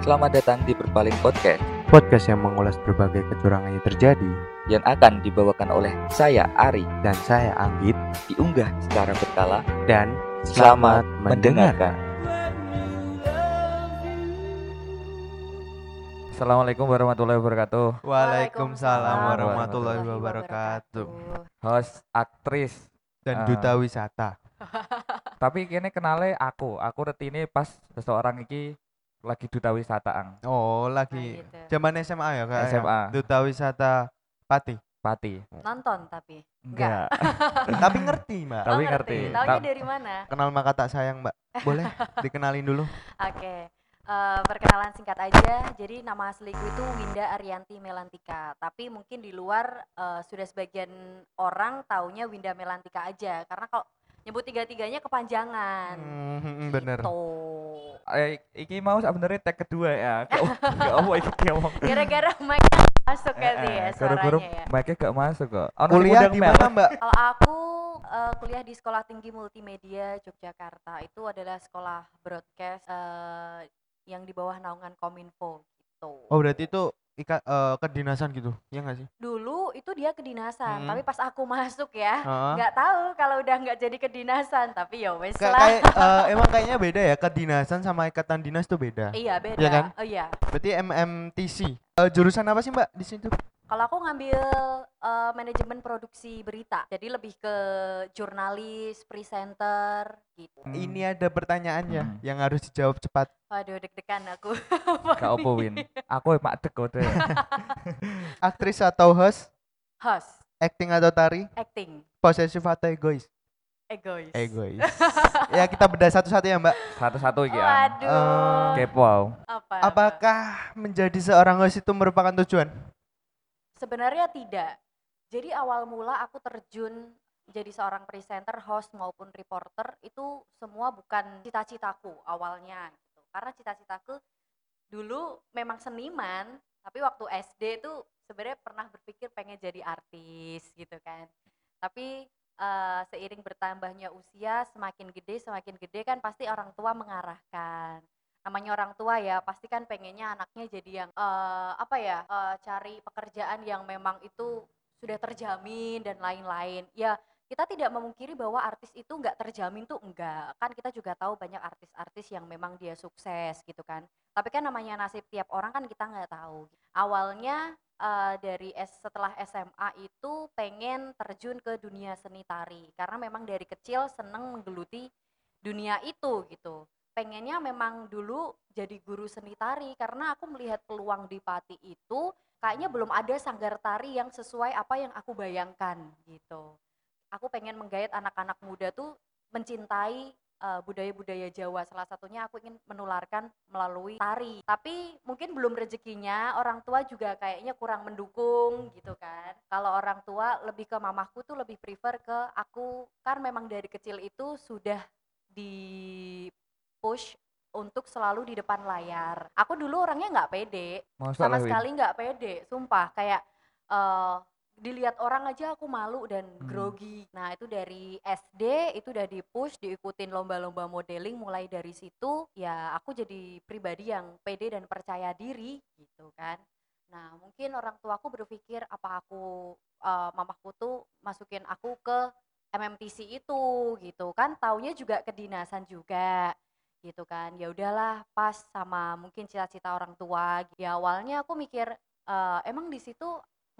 Selamat datang di Berpaling Podcast Podcast yang mengulas berbagai kecurangan yang terjadi yang akan dibawakan oleh saya Ari dan saya Anggit diunggah secara berkala. dan Selamat mendengarkan. Assalamualaikum warahmatullahi wabarakatuh. Waalaikumsalam warahmatullahi wabarakatuh. Host, aktris, Dan Ah. duta wisata. tapi kini kenale aku. Aku retine pas seseorang iki lagi duta wisata ang. Oh, Nah, lagi gitu. zaman SMA ya kak? SMA. Duta wisata Pati. Pati. Nonton tapi. Enggak. Tapi ngerti mbak. Tapi Oh, ngerti. Taunya Ta- dari mana? Kenal maka tak sayang mbak. Boleh dikenalin dulu. Oke. eh, perkenalan singkat aja. Jadi nama asliku itu Winda Arianti Melantika. Tapi mungkin di luar eh, sudah sebagian orang taunya Winda Melantika aja. Karena kalau nyebut tiga-tiganya kepanjangan. Hmm, bener. Gitu. Eh, iki mau sebenarnya tag kedua ya. Gak apa iki diomong. Gara-gara mic masuk kan Eh, ya eh, Gara-gara suaranya ya. mic-nya gak masuk kok. Ono sing Kuliah di mana mbak? Kalau aku eh, kuliah di Sekolah Tinggi Multimedia Yogyakarta itu adalah sekolah broadcast eh, yang di bawah naungan Kominfo gitu. Oh berarti itu ika, eh, kedinasan gitu, ya nggak sih? Dulu itu dia kedinasan, Hmm. tapi pas aku masuk ya nggak tahu kalau udah nggak jadi kedinasan, tapi ya wes lah. kayak, eh, emang kayaknya beda ya kedinasan sama ikatan dinas tuh beda. Iya beda. Iya kan? Oh iya. Berarti MMTC. Eh, jurusan apa sih mbak di situ? Kalau aku ngambil eh, manajemen produksi berita, jadi lebih ke jurnalis, presenter gitu. Hmm. Ini ada pertanyaannya Hmm. yang harus dijawab cepat. Waduh deg-degan aku. Gak apa win. Aku mak dek kode. Aktris atau host, Host, acting atau tari, acting, posesif atau egois? egois. Egois. ya kita bedah satu-satu ya mbak. Satu-satu iki ang. Waduh. Eh, Kepo. aku. apa? Apakah menjadi seorang host itu merupakan tujuan? Sebenarnya tidak. Jadi awal mula aku terjun jadi seorang presenter, host maupun reporter itu semua bukan cita-citaku awalnya gitu. Karena cita-citaku dulu memang seniman, tapi waktu SD itu sebenarnya pernah berpikir pengen jadi artis gitu kan. Tapi eh, seiring bertambahnya usia semakin gede semakin gede kan pasti orang tua mengarahkan namanya orang tua ya pasti kan pengennya anaknya jadi yang eh, apa ya eh, cari pekerjaan yang memang itu sudah terjamin dan lain-lain. Ya kita tidak memungkiri bahwa artis itu nggak terjamin tuh enggak kan kita juga tahu banyak artis-artis yang memang dia sukses gitu kan. Tapi kan namanya nasib tiap orang kan kita nggak tahu. Awalnya eh, dari S, setelah SMA itu pengen terjun ke dunia seni tari. Karena memang dari kecil seneng menggeluti dunia itu gitu pengennya memang dulu jadi guru seni tari karena aku melihat peluang di Pati itu kayaknya belum ada sanggar tari yang sesuai apa yang aku bayangkan gitu. Aku pengen menggait anak-anak muda tuh mencintai eh, budaya-budaya Jawa. Salah satunya aku ingin menularkan melalui tari. Tapi mungkin belum rezekinya, orang tua juga kayaknya kurang mendukung gitu kan. Kalau orang tua lebih ke mamahku tuh lebih prefer ke aku kan memang dari kecil itu sudah di push untuk selalu di depan layar. Aku dulu orangnya nggak pede, Masa sama sekali nggak pede, sumpah. Kayak eh dilihat orang aja aku malu dan Hmm. grogi. Nah itu dari SD itu udah di push, diikutin lomba-lomba modeling. Mulai dari situ ya aku jadi pribadi yang pede dan percaya diri gitu kan. Nah mungkin orang tuaku berpikir apa aku eh, mamaku tuh masukin aku ke MMTC itu gitu kan. Taunya juga kedinasan juga gitu kan. Ya udahlah pas sama mungkin cita-cita orang tua. Ya awalnya aku mikir "Eh, emang di situ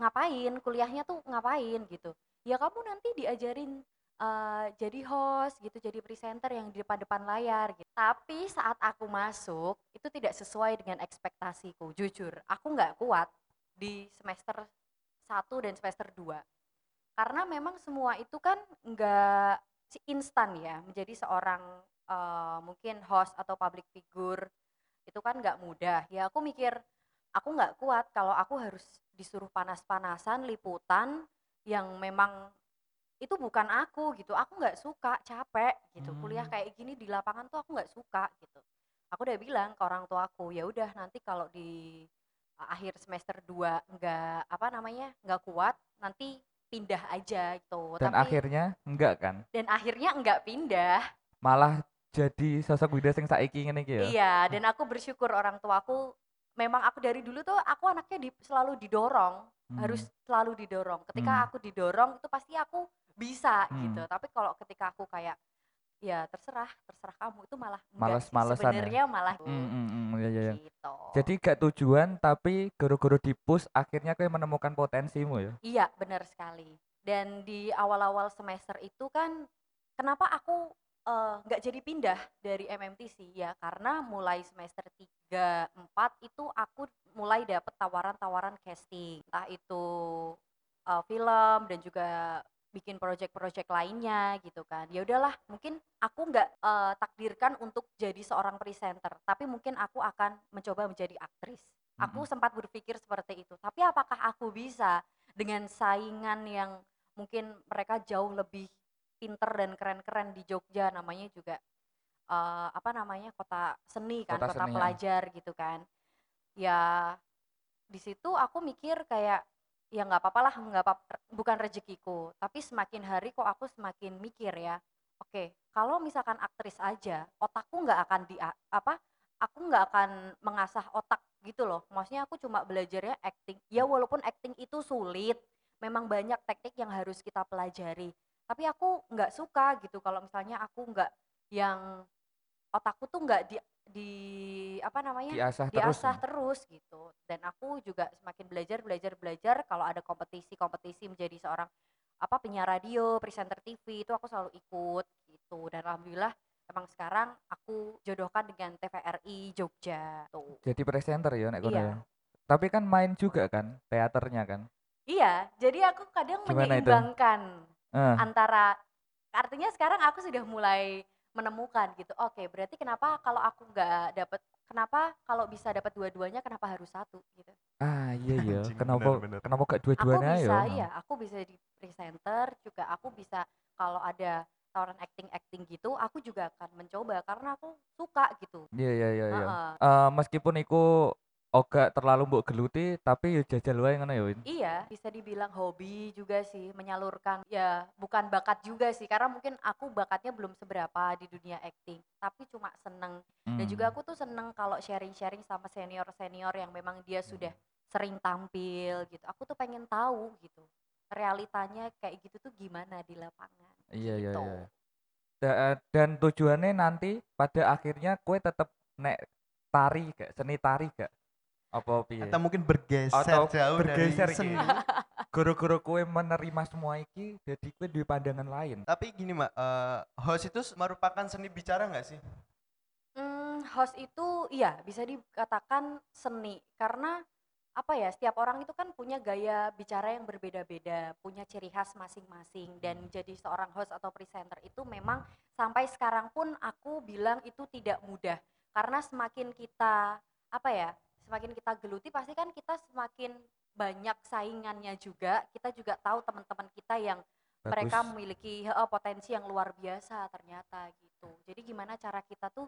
ngapain? Kuliahnya tuh ngapain? gitu. Ya kamu nanti diajarin eh, jadi host gitu jadi presenter yang di depan-depan layar gitu. Tapi saat aku masuk itu tidak sesuai dengan ekspektasiku jujur. Aku nggak kuat di semester 1 dan semester 2 karena memang semua itu kan nggak instan ya menjadi seorang eh, mungkin host atau public figure itu kan nggak mudah. Ya aku mikir aku nggak kuat kalau aku harus disuruh panas-panasan liputan yang memang itu bukan aku gitu. Aku nggak suka capek gitu. Kuliah Hmm. kayak gini di lapangan tuh aku nggak suka gitu. Aku udah bilang ke orang tua aku ya udah nanti kalau di uh, akhir semester 2 nggak apa namanya nggak kuat nanti pindah aja gitu. Dan Tapi- akhirnya enggak kan? dan akhirnya nggak pindah. Malah jadi sosok Wida sing saiki ngene iki ya. Iya, dan aku bersyukur orang tuaku memang aku dari dulu tuh aku anaknya di, selalu didorong, harus Hmm. selalu didorong. Ketika Hmm. aku didorong itu pasti aku bisa Hmm. gitu. Tapi kalau ketika aku kayak ya terserah, terserah kamu itu malah sih. Males-malesan ya? Sebenarnya malah Hmm, hmm, hmm, iya iya iya. gitu. Jadi gak tujuan tapi guru-guru di push akhirnya kayak menemukan potensimu ya. Iya, benar sekali. Dan di awal-awal semester itu kan, kenapa aku eh, nggak jadi pindah dari MMTC ya? Karena mulai semester 3, 4 itu aku mulai dapet tawaran-tawaran casting. Entah itu eh, film dan juga bikin project-project lainnya gitu kan. Ya udahlah, mungkin aku nggak eh, takdirkan untuk jadi seorang presenter, tapi mungkin aku akan mencoba menjadi aktris. Aku Mm-mm. sempat berpikir seperti itu. Tapi apakah aku bisa dengan saingan yang mungkin mereka jauh lebih pinter dan keren-keren di Jogja namanya juga eh, apa namanya kota seni kan Kota kota, seni, ya. pelajar gitu kan. Ya di situ aku mikir kayak ya nggak apa-apa lah nggak apa bukan rezekiku tapi semakin hari kok aku semakin mikir ya oke kalau misalkan aktris aja otakku nggak akan di apa aku nggak akan mengasah otak gitu loh. Maksudnya aku cuma belajarnya acting. Ya walaupun acting itu sulit memang banyak teknik yang harus kita pelajari tapi aku nggak suka gitu kalau misalnya aku nggak yang otakku tuh nggak di di apa namanya Diasah terus. diasah terus gitu dan aku juga semakin belajar belajar belajar kalau ada kompetisi kompetisi menjadi seorang apa penyiar radio presenter TV itu aku selalu ikut gitu dan alhamdulillah emang sekarang aku jodohkan dengan TVRI Jogja tuh Jadi presenter ya nek Iya. ya. Tapi kan main juga kan teaternya kan. iya jadi aku kadang Gimana itu? Eh, antara artinya sekarang aku sudah mulai menemukan gitu oke berarti kenapa kalau aku nggak dapet kenapa kalau bisa dapat dua-duanya kenapa harus satu gitu ah iya iya. Kenapa bener-bener. kenapa gak aku dua-duanya bisa ya? iya aku bisa di presenter juga aku bisa kalau ada tawaran acting acting gitu aku juga akan mencoba karena aku suka gitu Iya iya iya iya. Eh, meskipun iku oga terlalu mbok geluti tapi yo jajal wae ngono ya Win. Iya, bisa dibilang hobi juga sih, menyalurkan. Ya, bukan bakat juga sih, karena mungkin aku bakatnya belum seberapa di dunia acting, tapi cuma seneng. Dan juga Hmm. aku tuh seneng kalau sharing-sharing sama senior-senior yang memang dia sudah sering tampil gitu. Aku tuh pengen tahu gitu, realitanya kayak gitu tuh gimana di lapangan. Iya iya gitu. iya. Da- dan tujuannya nanti pada akhirnya kue tetep nek tari gak seni tari gak apa piye Atau mungkin bergeser Atau jauh bergeser dari gitu. seni. guru-guru kue menerima semua iki jadi kue duwe pandangan lain Tapi gini mbak, eh, host itu merupakan seni bicara nggak sih? Hmm, host itu iya bisa dikatakan seni karena apa ya setiap orang itu kan punya gaya bicara yang berbeda-beda, punya ciri khas masing-masing dan jadi seorang host atau presenter itu memang sampai sekarang pun aku bilang itu tidak mudah karena semakin kita apa ya semakin kita geluti pasti kan kita semakin banyak saingannya juga kita juga tahu teman-teman kita yang mereka Bagus. memiliki eh, potensi yang luar biasa ternyata gitu. Jadi gimana cara kita tuh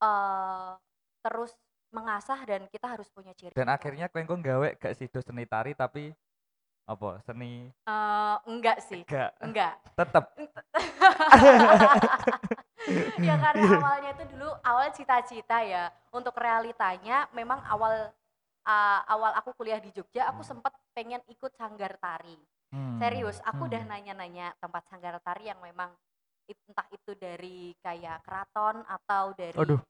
eh terus mengasah dan kita harus punya ciri. dan akhirnya kue kok gawe gak sido seni tari tapi apa seni Eh, enggak sih, gak enggak. tetep ya karena awalnya itu dulu awal cita-cita ya. Untuk realitanya memang awal eh, awal aku kuliah di Jogja aku sempat pengen ikut sanggar tari. Hmm, Serius, aku udah hmm. nanya-nanya tempat sanggar tari yang memang it- entah itu dari kayak keraton atau dari Aduh.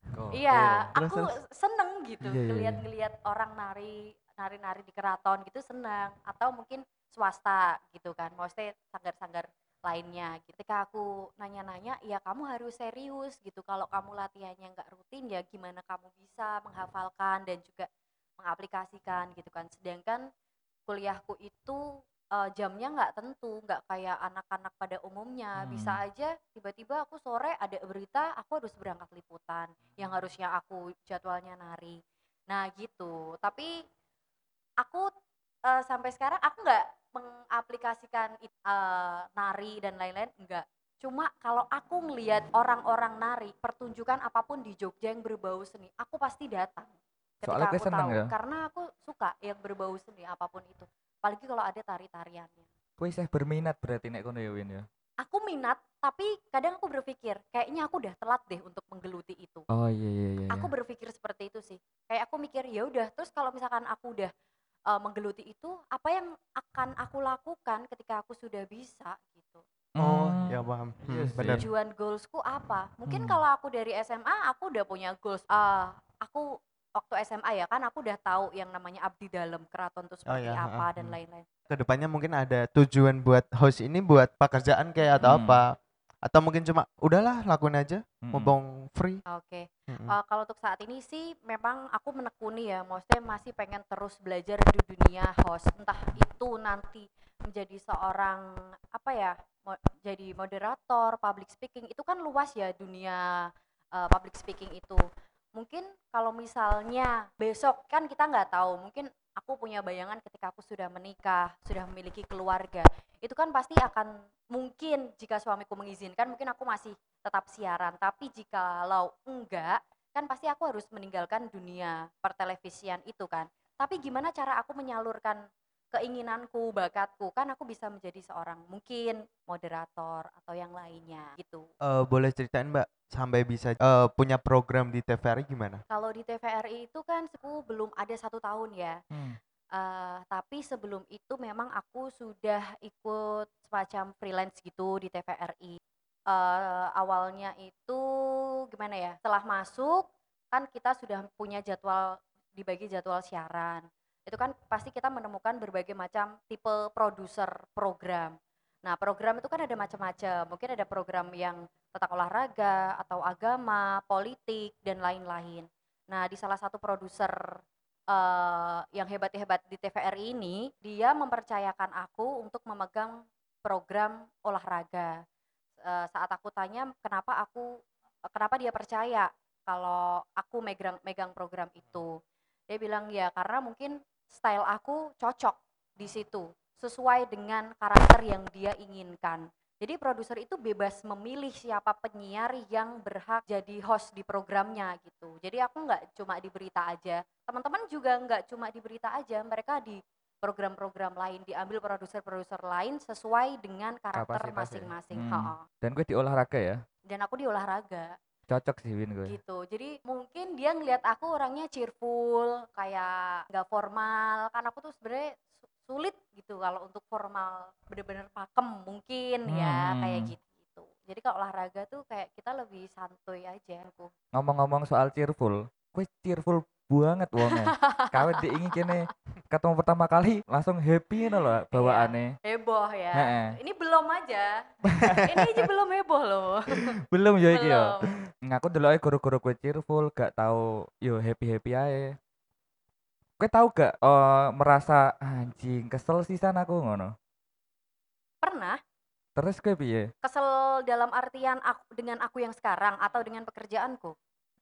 Gokil. Iya, Terus, aku terus? seneng gitu Iya, iya, iya. ngeliat-ngeliat orang nari nari-nari di keraton gitu seneng atau mungkin swasta gitu kan, maksudnya sanggar-sanggar lainnya. Ketika aku nanya-nanya, ya kamu harus serius gitu. Kalau kamu latihannya nggak rutin, ya gimana kamu bisa menghafalkan dan juga mengaplikasikan gitu kan. Sedangkan kuliahku itu eh, jamnya nggak tentu, nggak kayak anak-anak pada umumnya. Bisa Hmm. aja tiba-tiba aku sore ada berita, aku harus berangkat liputan yang harusnya aku jadwalnya nari. Nah gitu. Tapi aku eh, sampai sekarang aku nggak mengaplikasikan it- eh, nari dan lain-lain, enggak. Cuma kalau aku ngelihat orang-orang nari pertunjukan apa pun di Jogja yang berbau seni, aku pasti datang. Ketika Soalnya aku seneng tahu, ya? karena aku suka yang berbau seni apa pun itu. Apalagi kalau ada tari-tariannya. kue saya berminat berarti nek kono ya Win ya aku minat tapi kadang aku berpikir kayaknya aku udah telat deh untuk menggeluti itu Oh iya iya iya. aku iya. berpikir seperti itu sih kayak aku mikir ya udah terus kalau misalkan aku udah uh, menggeluti itu apa yang akan aku lakukan ketika aku sudah bisa gitu Oh, Hmm, ya paham. iya Hmm, benar. tujuan goalsku apa mungkin Hmm. kalau aku dari SMA aku udah punya goals Ah, aku waktu SMA ya kan aku udah tahu yang namanya abdi dalam keraton itu seperti iya, apa ha-ha, dan hmm. lain-lain Ke depannya mungkin ada tujuan buat host ini buat pekerjaan kayak atau Hmm. apa? Atau mungkin cuma udahlah lakuin aja, Mm-mm. mumpung free. oke Mm-mm. Uh, kalau untuk saat ini sih memang aku menekuni ya, maksudnya masih pengen terus belajar di dunia host. Entah itu nanti menjadi seorang apa ya, mo- jadi moderator, public speaking itu kan luas ya dunia uh, public speaking itu. Mungkin kalau misalnya besok kan kita nggak tahu, mungkin aku punya bayangan ketika aku sudah menikah, sudah memiliki keluarga, itu kan pasti akan mungkin jika suamiku mengizinkan, mungkin aku masih tetap siaran. Tapi jikalau enggak, kan pasti aku harus meninggalkan dunia pertelevisian itu kan. Tapi gimana cara aku menyalurkan keinginanku, bakatku, kan aku bisa menjadi seorang mungkin moderator atau yang lainnya gitu. Eh, boleh ceritain Mbak sampai bisa eh, punya program di TVRI gimana? Kalau di TVRI itu kan aku belum ada satu tahun ya. Hmm. Eh, tapi sebelum itu memang aku sudah ikut semacam freelance gitu di TVRI. Eh, awalnya itu gimana ya? Setelah masuk kan kita sudah punya jadwal dibagi jadwal siaran. Itu kan pasti kita menemukan berbagai macam tipe produser program. Nah, program itu kan ada macam-macam. Mungkin ada program yang tentang olahraga atau agama, politik dan lain-lain. Nah, di salah satu produser eh, yang hebat-hebat di TVRI ini, dia mempercayakan aku untuk memegang program olahraga. Eh, saat aku tanya kenapa aku kenapa dia percaya kalau aku megang megang program itu. Dia bilang ya karena mungkin style aku cocok di situ, sesuai dengan karakter yang dia inginkan. Jadi produser itu bebas memilih siapa penyiar yang berhak jadi host di programnya gitu. Jadi aku nggak cuma di berita aja, teman-teman juga nggak cuma di berita aja, mereka di program-program lain diambil produser-produser lain sesuai dengan karakter Kapasitas ya. masing-masing. Hmm. Dan gue di olahraga ya. Dan aku di olahraga Cocok sih Win gue. gitu. Jadi mungkin dia ngelihat aku orangnya cheerful, kayak nggak formal. Kan aku tuh sebenarnya su- sulit gitu kalau untuk formal bener-bener pakem mungkin ya kayak Hmm. gitu. gitu. Jadi kalau olahraga tuh kayak kita lebih santuy aja aku. Ngomong-ngomong soal cheerful, gue cheerful banget wongnya. Kawet diingin kene ketemu pertama kali langsung happy ngono loh bawaannya. Heboh ya. Heeh. Ini belum aja. Ini aja belum heboh loh. Belum ya iki ya. belum. Ngaku dulu guru-guru gue cheerful, gak tahu yo happy-happy aja. Gue tahu gak eh, merasa anjing kesel sisan aku ngono. Pernah Terus gue piye? kesel dalam artian aku dengan aku yang sekarang atau dengan pekerjaanku?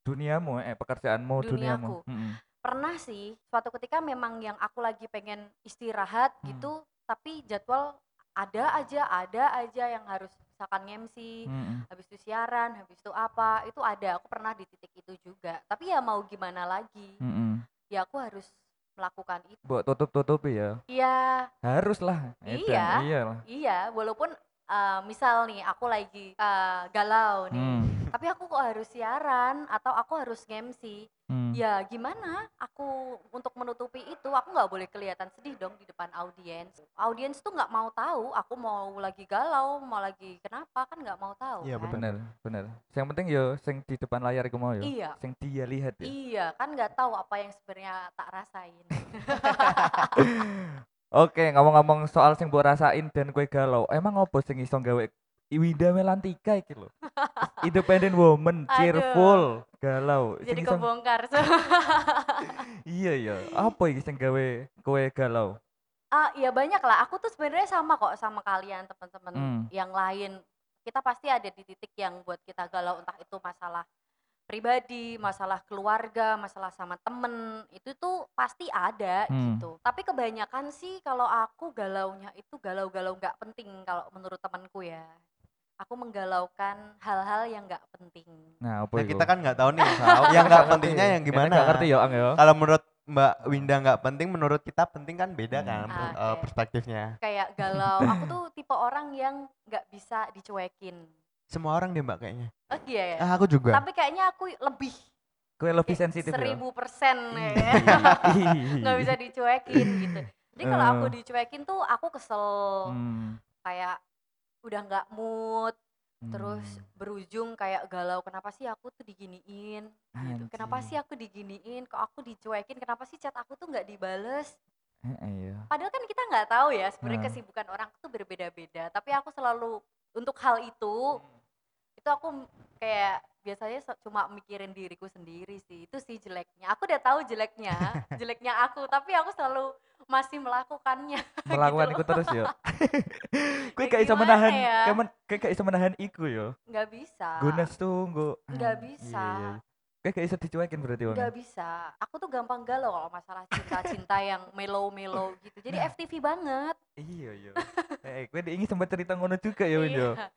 Duniamu eh pekerjaanmu, duniamu. Duniaku. Mm-mm. pernah sih suatu ketika memang yang aku lagi pengen istirahat Hmm. gitu tapi jadwal ada aja ada aja yang harus misalkan MC Mm-mm. habis itu siaran habis itu apa itu ada aku pernah di titik itu juga tapi ya mau gimana lagi Mm-mm. ya aku harus melakukan itu Buat tutup-tutupi ya. iya Harus lah. edan. Iya. Iya iya walaupun eh, misal nih aku lagi eh, galau nih Hmm. tapi aku kok harus siaran atau aku harus MC Hmm. ya gimana aku untuk menutupi itu aku nggak boleh kelihatan sedih dong di depan audiens audiens tuh nggak mau tahu aku mau lagi galau mau lagi kenapa kan nggak mau tahu Iya, kan? Bener, bener. Yang penting yo sing di depan layar iku mau yo. iya Sing dia lihat ya. iya kan nggak tahu apa yang sebenarnya tak rasain Oke, ngomong-ngomong soal sing mbok rasain dan kue galau, emang opo sing iso gawe Winda Melantika iki lho. Independent woman, Aduh. cheerful, galau. Sing jadi iso- kebongkar Iya iya. Apa iki sing gawe kowe galau? ah iya banyak lah aku tuh sebenarnya sama kok sama kalian teman-teman Hmm. yang lain kita pasti ada di titik yang buat kita galau entah itu masalah pribadi, masalah keluarga, masalah sama temen, itu tuh pasti ada Hmm. gitu. Tapi kebanyakan sih kalau aku galaunya itu galau-galau nggak penting kalau menurut temanku ya. Aku menggalaukan hal-hal yang nggak penting. Nah, apa Nah, kita kan nggak tahu nih yang nggak pentingnya yang gimana. nggak ngerti ya, Ang. Kalau menurut Mbak Winda nggak penting menurut kita penting kan beda Hmm. kan Ah, eh, oke. perspektifnya. kayak galau aku tuh tipe orang yang nggak bisa dicuekin Semua orang deh Mbak kayaknya. Oh iya ya Ah, aku juga. tapi kayaknya aku lebih Gue lebih kayak sensitif ya. seribu persen ya nggak bisa dicuekin gitu jadi kalau aku Eh. dicuekin tuh aku kesel Hmm, kayak udah nggak mood terus hmm. berujung kayak galau kenapa sih aku tuh diginiin gitu. kenapa sih aku diginiin kok aku dicuekin kenapa sih chat aku tuh nggak dibales Eh, iya. padahal kan kita nggak tahu ya sebenarnya Hmm. kesibukan orang tuh berbeda-beda tapi aku selalu untuk hal itu itu aku kayak biasanya cuma mikirin diriku sendiri sih itu sih jeleknya aku udah tahu jeleknya jeleknya aku tapi aku selalu masih melakukannya Melakukan gitu iku terus ya. Gue Ya gak iso gimana menahan, ya? kayak kayak gak iso menahan iku yo. nggak bisa Gue nestu gue. Nggak bisa. Kayak gak iso dicuekin berarti wong. nggak bisa aku tuh gampang galau kalau masalah cinta-cinta yang melo-melo gitu jadi Nah. FTV banget Iya iya. Eh, gue ingin sempat cerita ngono juga ya Win yo. Iya.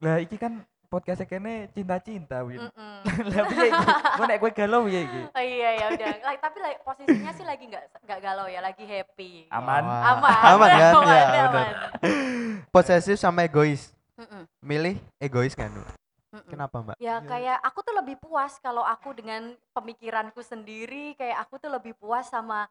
Lah iki kan podcastnya kene cinta-cinta Win. Lah piye iki? Gue nek gue galau ya iki. Oh iya ya udah Like, tapi like, posisinya sih lagi nggak nggak galau ya lagi happy Aman. Wah, aman Aman kan? aman, Ya, aman. Posesif sama egois. Mm-mm, Milih egois kan? mm-mm. Kenapa Mbak? ya Iya. kayak aku tuh lebih puas kalau aku dengan pemikiranku sendiri kayak aku tuh lebih puas sama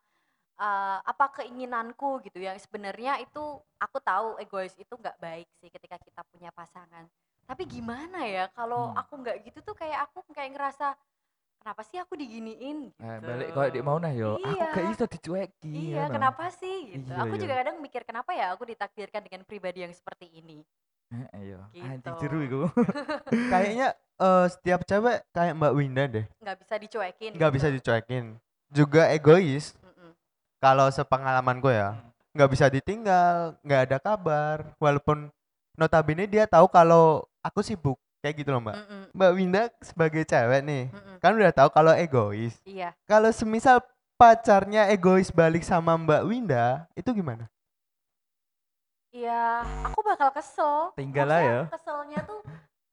uh, apa keinginanku gitu yang sebenarnya itu aku tahu egois itu nggak baik sih ketika kita punya pasangan tapi gimana ya kalau Hmm. aku nggak gitu tuh kayak aku kayak ngerasa kenapa sih aku diginiin gitu. Eh, balik kok di mau nah yo. Aku Iya. gak iso dicuekin. Iya, ngono. kenapa sih gitu? Iya, aku iya. juga kadang mikir kenapa ya aku ditakdirkan dengan pribadi yang seperti ini. Anjing Gitu. jeru iku. Kayaknya eh, setiap cewek kayak Mbak Winda deh. Nggak bisa dicuekin. Nggak gitu. bisa dicuekin. Juga egois. Mm-mm. Kalau sepengalaman gue ya. Hmm. Nggak bisa ditinggal. Nggak ada kabar. Walaupun notabene dia tahu kalau aku sibuk. Kayak gitu loh Mbak. Mm-mm. Mbak Winda sebagai cewek nih. Mm-mm. Kan udah tahu kalau egois. Iya. Kalau semisal pacarnya egois balik sama Mbak Winda, itu gimana? Iya, aku bakal kesel. Tinggal lah ya. Keselnya tuh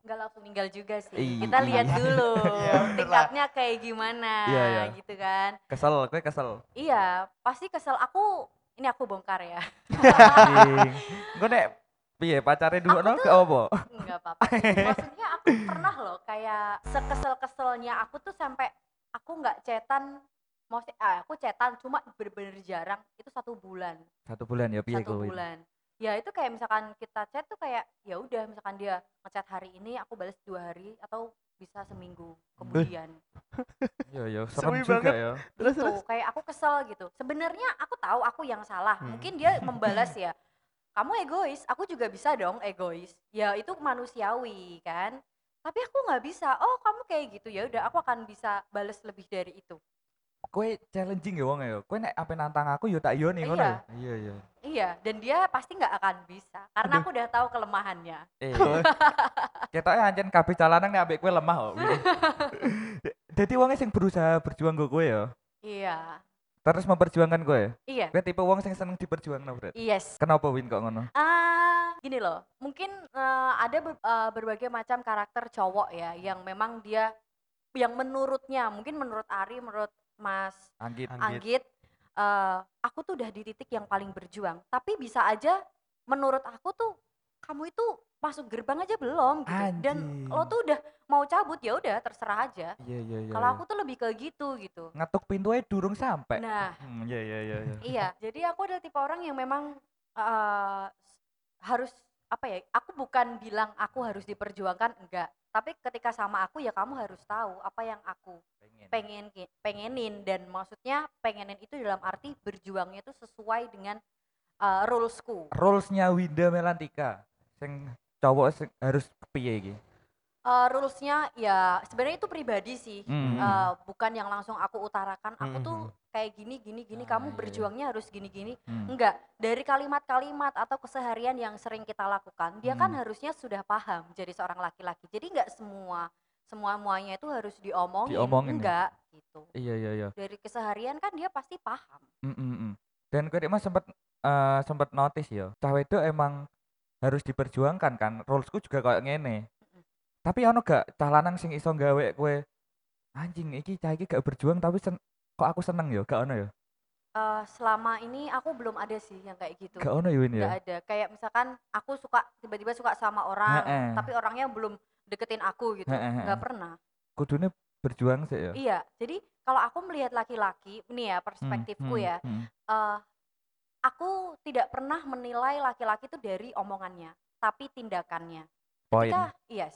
nggak langsung tinggal juga sih. Iya. Kita lihat dulu Iya, tingkatnya kayak gimana Iya, iya. gitu kan. Kesel, gue kesel. Iya, pasti kesel. Aku ini aku bongkar ya. Gue nek piye pacare dulu Aku no tuh- ke opo? Enggak apa-apa. Maksudnya aku pernah loh kayak sekesel-keselnya aku tuh sampai aku nggak cetan maksudnya ah, aku cetan cuma bener-bener jarang itu satu bulan Satu bulan ya piye satu gue. bulan ya itu kayak misalkan kita chat tuh kayak ya udah misalkan dia ngechat hari ini aku balas dua hari atau bisa seminggu kemudian Iya iya, serem juga banget. ya. Terus gitu terus. kayak aku kesel gitu sebenarnya aku tahu aku yang salah Hmm. mungkin dia membalas ya kamu egois aku juga bisa dong egois ya itu manusiawi kan tapi aku nggak bisa oh kamu kayak gitu ya udah aku akan bisa balas lebih dari itu Kue challenging ya wong ya. Kue nek ape nantang aku yo tak yoni ngono. Iya. ya? Iya iya. iya dan dia pasti nggak akan bisa karena Aduh. aku udah tahu kelemahannya Eh. Ketoknya ancen kabeh calanan nek ambek kue lemah kok. Jadi wongnya sing berusaha berjuang gue kue ya. iya Terus memperjuangkan gue. iya Kue tipe wong sing seneng diperjuangno, Bro. yes Kenapa Win kok ngono? Ah, gini loh, mungkin eh, ada ber- eh, berbagai macam karakter cowok ya, yang memang dia, yang menurutnya, mungkin menurut Ari, menurut Mas Anggit. Anggit. Anggit, eh, aku tuh udah di titik yang paling berjuang. Tapi bisa aja, menurut aku tuh, kamu itu masuk gerbang aja belum gitu. Dan lo tuh udah mau cabut ya udah terserah aja. Iya iya iya. Kalau iya. aku tuh lebih ke gitu gitu. ngetuk pintu aja durung sampai. Nah, Hmm, iya iya iya iya. Iya, jadi aku adalah tipe orang yang memang eh, harus apa ya? Aku bukan bilang aku harus diperjuangkan, enggak. Tapi ketika sama aku ya kamu harus tahu apa yang aku pengen pengenin dan maksudnya pengenin itu dalam arti berjuangnya itu sesuai dengan eh, rulesku. Rulesnya Winda Melantika sing cowok harus piye iki? Eh, rulesnya ya sebenarnya itu pribadi sih. Hmm. Eh, bukan yang langsung aku utarakan. Aku tuh Mhm. kayak gini gini gini. Ah, kamu iya, iya. berjuangnya harus gini gini. Hmm. Enggak, dari kalimat-kalimat atau keseharian yang sering kita lakukan, dia kan Hmm. harusnya sudah paham jadi seorang laki-laki. Jadi enggak semua semua muanya itu harus diomongin, Diomongin ya? enggak gitu. Iya iya iya. Dari keseharian kan dia pasti paham. Mm, mm. Dan gue mah sempat eh sempat notice ya, cah itu emang harus diperjuangkan kan. Rulesku juga kayak ngene. Tapi ono gak cah lanang sing iso gawe kue anjing iki cah iki gak berjuang tapi sen kok aku seneng yo gak ono yo Eh, selama ini aku belum ada sih yang kayak gitu. gak ono Nggak ya ada. Kayak misalkan aku suka tiba-tiba suka sama orang, Heeh. tapi orangnya belum deketin aku gitu. Nggak heeh. pernah. kudune berjuang sih ya Iya. Jadi kalau aku melihat laki-laki, ini ya perspektifku Hmm, ya. hmm. eh, aku tidak pernah menilai laki-laki itu dari omongannya, tapi tindakannya. poin Ketika yes,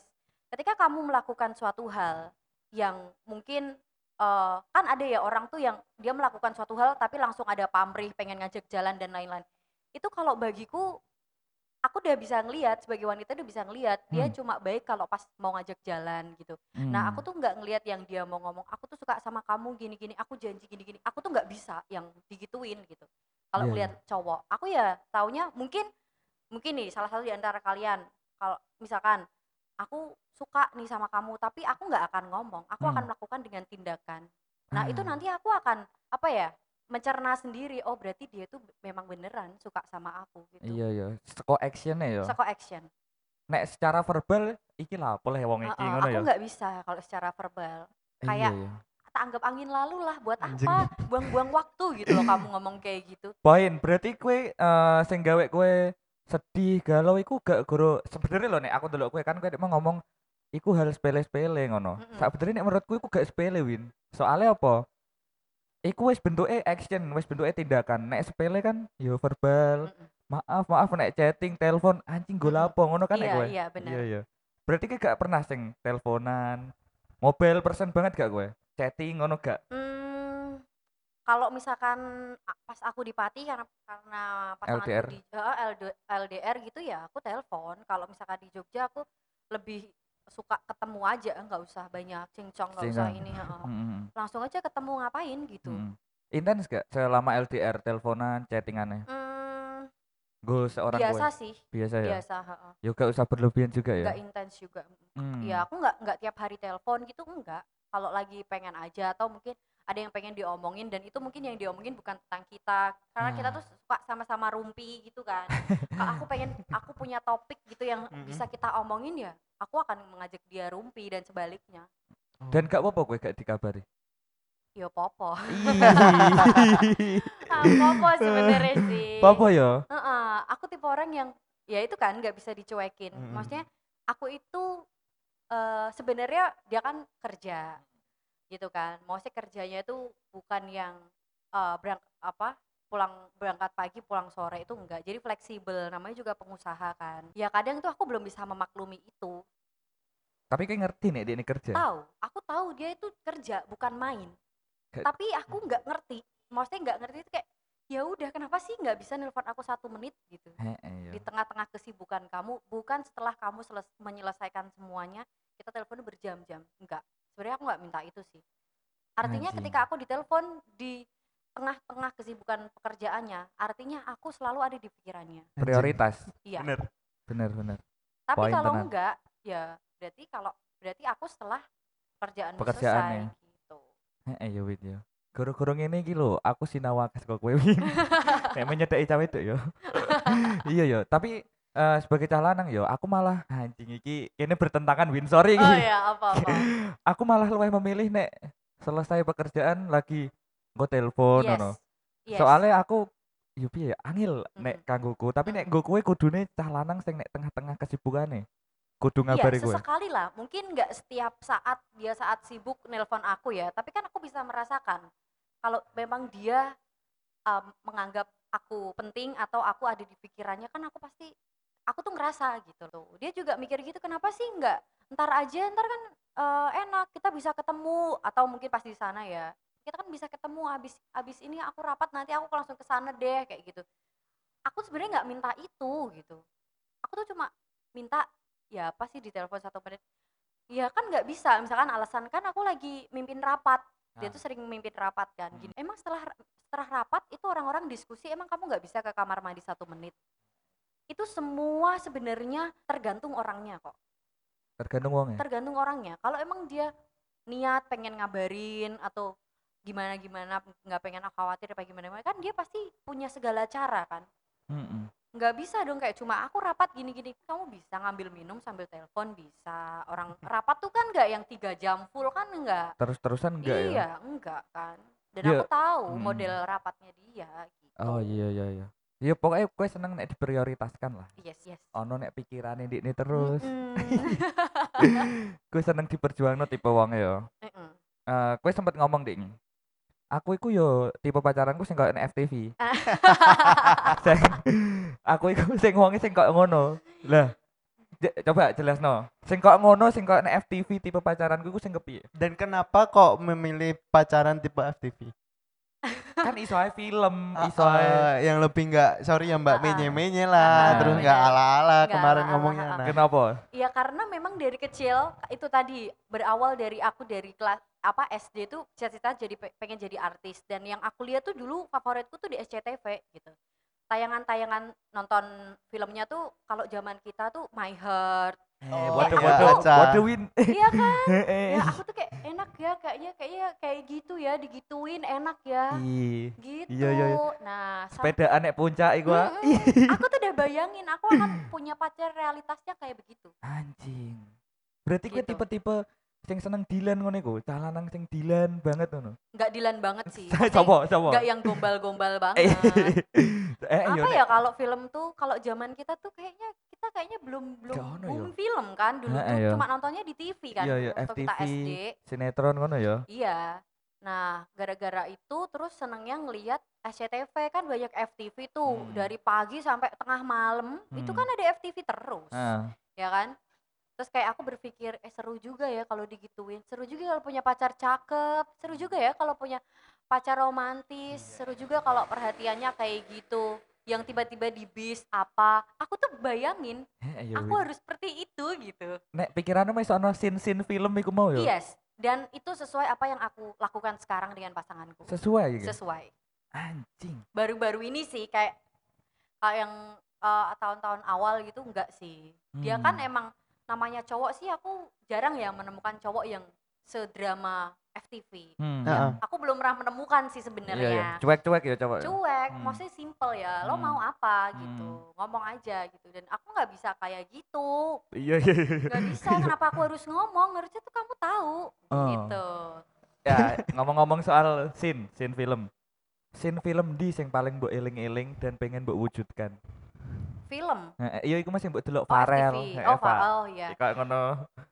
ketika kamu melakukan suatu hal yang mungkin eh, kan ada ya orang tuh yang dia melakukan suatu hal tapi langsung ada pamrih, pengen ngajak jalan dan lain-lain. Itu kalau bagiku aku udah bisa ngelihat sebagai wanita udah bisa ngelihat dia Hmm. cuma baik kalau pas mau ngajak jalan gitu. Nah, aku Hmm. tuh nggak ngelihat yang dia mau ngomong, aku tuh suka sama kamu gini-gini, aku janji gini-gini. Aku tuh nggak bisa yang digituin gitu. Kalau Iya, ngelihat cowok, aku ya taunya mungkin mungkin nih salah satu di antara kalian kalau misalkan aku suka nih sama kamu, tapi aku nggak akan ngomong, aku akan Hmm. melakukan dengan tindakan. Nah, itu Ah. nanti aku akan apa ya? mencerna sendiri, oh berarti dia tuh memang beneran suka sama aku gitu. iya iya seko actionnya yo Seko action. nek secara verbal iki lah ya wong iki Heeh, ngono aku ya nggak bisa kalau secara verbal. kayak iya, iya. Tak anggap angin lalu lah buat Anjing. apa buang-buang waktu gitu loh kamu ngomong kayak gitu. Poin berarti kue eh sing gawe kue sedih galau iku gak guru sebenarnya loh nek aku dulu kue kan kue mau ngomong iku hal sepele-sepele ngono. Mm-mm. sebenarnya nek menurutku iku gak sepele win. Soalnya apa? Iku wis bentuknya action wis bentuknya tindakan. Nek sepele kan yo verbal Mm-mm. maaf maaf nek chatting telepon anjing gue lapo ngono kan nek iya kowe iya benar. Iya iya. Berarti ki gak pernah sing teleponan mobile person banget gak gue chatting ngono gak Hmm, kalau misalkan pas aku di Pati karena karena pasanganku LDR. di eh, LD- LDR gitu ya aku telepon kalau misalkan di Jogja aku lebih suka ketemu aja nggak usah banyak cincong nggak usah ini heeh. Mm-mm. langsung aja ketemu ngapain gitu Mm-mm. intens gak selama LDR teleponan chattingannya Hmm, gue seorang biasa gue sih biasa ya biasa heeh. ya gak usah berlebihan juga ya nggak intens juga Hmm. ya aku nggak nggak tiap hari telepon gitu enggak kalau lagi pengen aja atau mungkin ada yang pengen diomongin dan itu mungkin yang diomongin bukan tentang kita. Karena kita Nah. tuh suka sama-sama rumpi gitu kan. Kalau aku pengen aku punya topik gitu yang Mm-mm. bisa kita omongin ya aku akan mengajak dia rumpi dan sebaliknya. Dan gak apa-apa gue gak dikabari? Yo popo ah, popo sebenarnya sih. Apa ya? Heeh, aku tipe orang yang ya itu kan nggak bisa dicuekin. Mm-mm. Maksudnya aku itu eh sebenarnya dia kan kerja gitu kan. Maksudnya kerjanya itu bukan yang eh berang apa pulang berangkat pagi pulang sore itu enggak. Jadi fleksibel namanya juga pengusaha kan. Ya kadang tuh aku belum bisa memaklumi itu. tapi kayak ngerti nih dia ini kerja Tahu, aku tahu dia itu kerja bukan main. Tapi aku nggak ngerti. Maksudnya nggak ngerti itu kayak ya udah kenapa sih nggak bisa nelpon aku satu menit gitu? Heeh, di ya. tengah-tengah kesibukan kamu bukan setelah kamu seles- menyelesaikan semuanya kita telepon berjam-jam. Enggak sebenarnya aku nggak minta itu sih. Artinya Anjing. ketika aku ditelepon di tengah-tengah kesibukan pekerjaannya artinya aku selalu ada di pikirannya. Prioritas. Iya. Bener. Bener bener. Tapi Poin kalau tenan. enggak ya berarti kalau berarti aku setelah pekerjaan Pekerjaannya. selesai gitu. Heeh ya wit ya Guru-guru ini iki lho, aku sinau akeh kok kowe win. Nek menyedeki cawe itu yo. iya yo, tapi eh, sebagai cah lanang yo, aku malah anjing iki kene bertentangan win sorry iki. oh ya apa apa aku malah luwih memilih nek selesai pekerjaan lagi nggo telepon yes. ngono. yes. Soalnya aku yo piye ya angel Mm-mm. nek kanggoku, tapi nek nggo kowe kudune cah lanang sing nek tengah-tengah kesibukane. Kudu ngabari Iya, kowe. sesekali lah. Mungkin nggak setiap saat dia saat sibuk nelpon aku ya, tapi kan aku bisa merasakan kalau memang dia um, menganggap aku penting atau aku ada di pikirannya kan aku pasti aku tuh ngerasa gitu loh. Dia juga mikir gitu, kenapa sih nggak ntar aja, ntar kan eh, enak kita bisa ketemu atau mungkin pas di sana ya. Kita kan bisa ketemu abis abis ini aku rapat nanti aku langsung ke sana deh kayak gitu. Aku sebenarnya nggak minta itu gitu. Aku tuh cuma minta ya apa sih di telepon satu menit ya kan nggak bisa misalkan alasan kan aku lagi mimpin rapat dia Ah. tuh sering mimpin rapat kan gini emang setelah setelah rapat itu orang-orang diskusi emang kamu nggak bisa ke kamar mandi satu menit itu semua sebenarnya tergantung orangnya kok Tergantung wongnya. tergantung orangnya kalau emang dia niat pengen ngabarin atau gimana gimana nggak pengen khawatir apa gimana gimana kan dia pasti punya segala cara kan Heeh. Nggak bisa dong kayak cuma aku rapat gini-gini kamu bisa ngambil minum sambil telepon bisa orang rapat tuh kan nggak yang tiga jam full kan enggak Terus-terusan enggak ya? iya enggak kan dan Iya. aku tahu Hmm. model rapatnya dia gitu Oh iya iya iya. Ya pokoknya gue seneng nek diprioritaskan lah. yes yes Ono nek pikirane ini terus. Mm-mm. gue seneng diperjuangno tipe wong ya. Mm-mm. Eh, gue sempet ngomong ding. Aku iku yo tipe pacaranku sing koyo nek FTV. sing aku iku sing wonge sing koyo ngono. Lah, coba jelasno. Sing koyo ngono sing koyo FTV tipe pacaranku iku sing kepiye? Dan kenapa kok memilih pacaran tipe FTV? Kan iso ae film, iso ae ah, yang lebih nggak sorry ya mbak Ah, ah. menye-menye Ah, lah terus nggak ala-ala Nggak kemarin ngomongnya ah, ah. nah Kenapa? Ya karena memang dari kecil itu tadi berawal dari aku dari kelas apa SD tuh cita-cita jadi pe- pengen jadi artis dan yang aku lihat tuh dulu favoritku tuh di SCTV gitu. Tayangan-tayangan nonton filmnya tuh kalau zaman kita tuh My Heart. Eh, Oh, waduh iya, waduh, Aca. waduh win. Iya kan? Eh, ya aku tuh kayak enak ya kayaknya kayaknya kayak gitu ya digituin enak ya. Gitu. Iya, iya, iya. Nah, sam- sepedaan nek puncak iku. ah. Aku tuh udah bayangin aku akan punya pacar realitasnya kayak begitu. Anjing. Berarti gue Gitu. tipe-tipe sing seneng dilan ngono iku, cah lanang sing dilan banget ngono. Nggak dilan banget sih. Sopo, sopo? nggak yang gombal-gombal Eh, banget. eh apa yo, ya kalau film tuh kalau zaman kita tuh kayaknya kita kayaknya belum belum Gak ono booming yo. film kan dulu Heeh, tuh yo. cuma nontonnya di TV kan Iya, iya, waktu kita FTV. SD sinetron ngono ya. iya nah gara-gara itu terus senengnya ngelihat SCTV kan banyak FTV tuh Hmm. dari pagi sampai tengah malam itu Hmm. kan ada FTV terus Heeh. ya kan terus kayak aku berpikir eh seru juga ya kalau digituin seru juga kalau punya pacar cakep seru juga ya kalau punya pacar romantis seru juga kalau perhatiannya kayak gitu yang tiba-tiba di bis apa aku tuh bayangin iya, aku Win. harus seperti itu gitu Nek pikiranmu iso ono scene-scene film iku mau yo. yes dan itu sesuai apa yang aku lakukan sekarang dengan pasanganku Sesuai gitu. sesuai Anjing. baru-baru ini sih kayak kayak yang eh, tahun-tahun awal gitu enggak sih dia kan Hmm. emang namanya cowok sih aku jarang ya menemukan cowok yang sedrama FTV Hmm. Heeh. aku belum pernah menemukan sih Iya, iya. sebenarnya Cuek-cuek ya coba. cuek Hmm. maksudnya simple ya lo Hmm. mau apa gitu ngomong aja gitu dan aku nggak bisa kayak gitu Iya, iya. iya. nggak bisa kenapa aku harus ngomong harusnya tuh kamu tahu Oh. gitu ya, ngomong-ngomong soal scene, scene film. Scene film di sing paling mbok eling-eling dan pengen mbok wujudkan. Film Heeh, iya iku masih mbok delok oh Farel. FTV heeh, oh, Pak. Fa- oh ya Kayak ngono.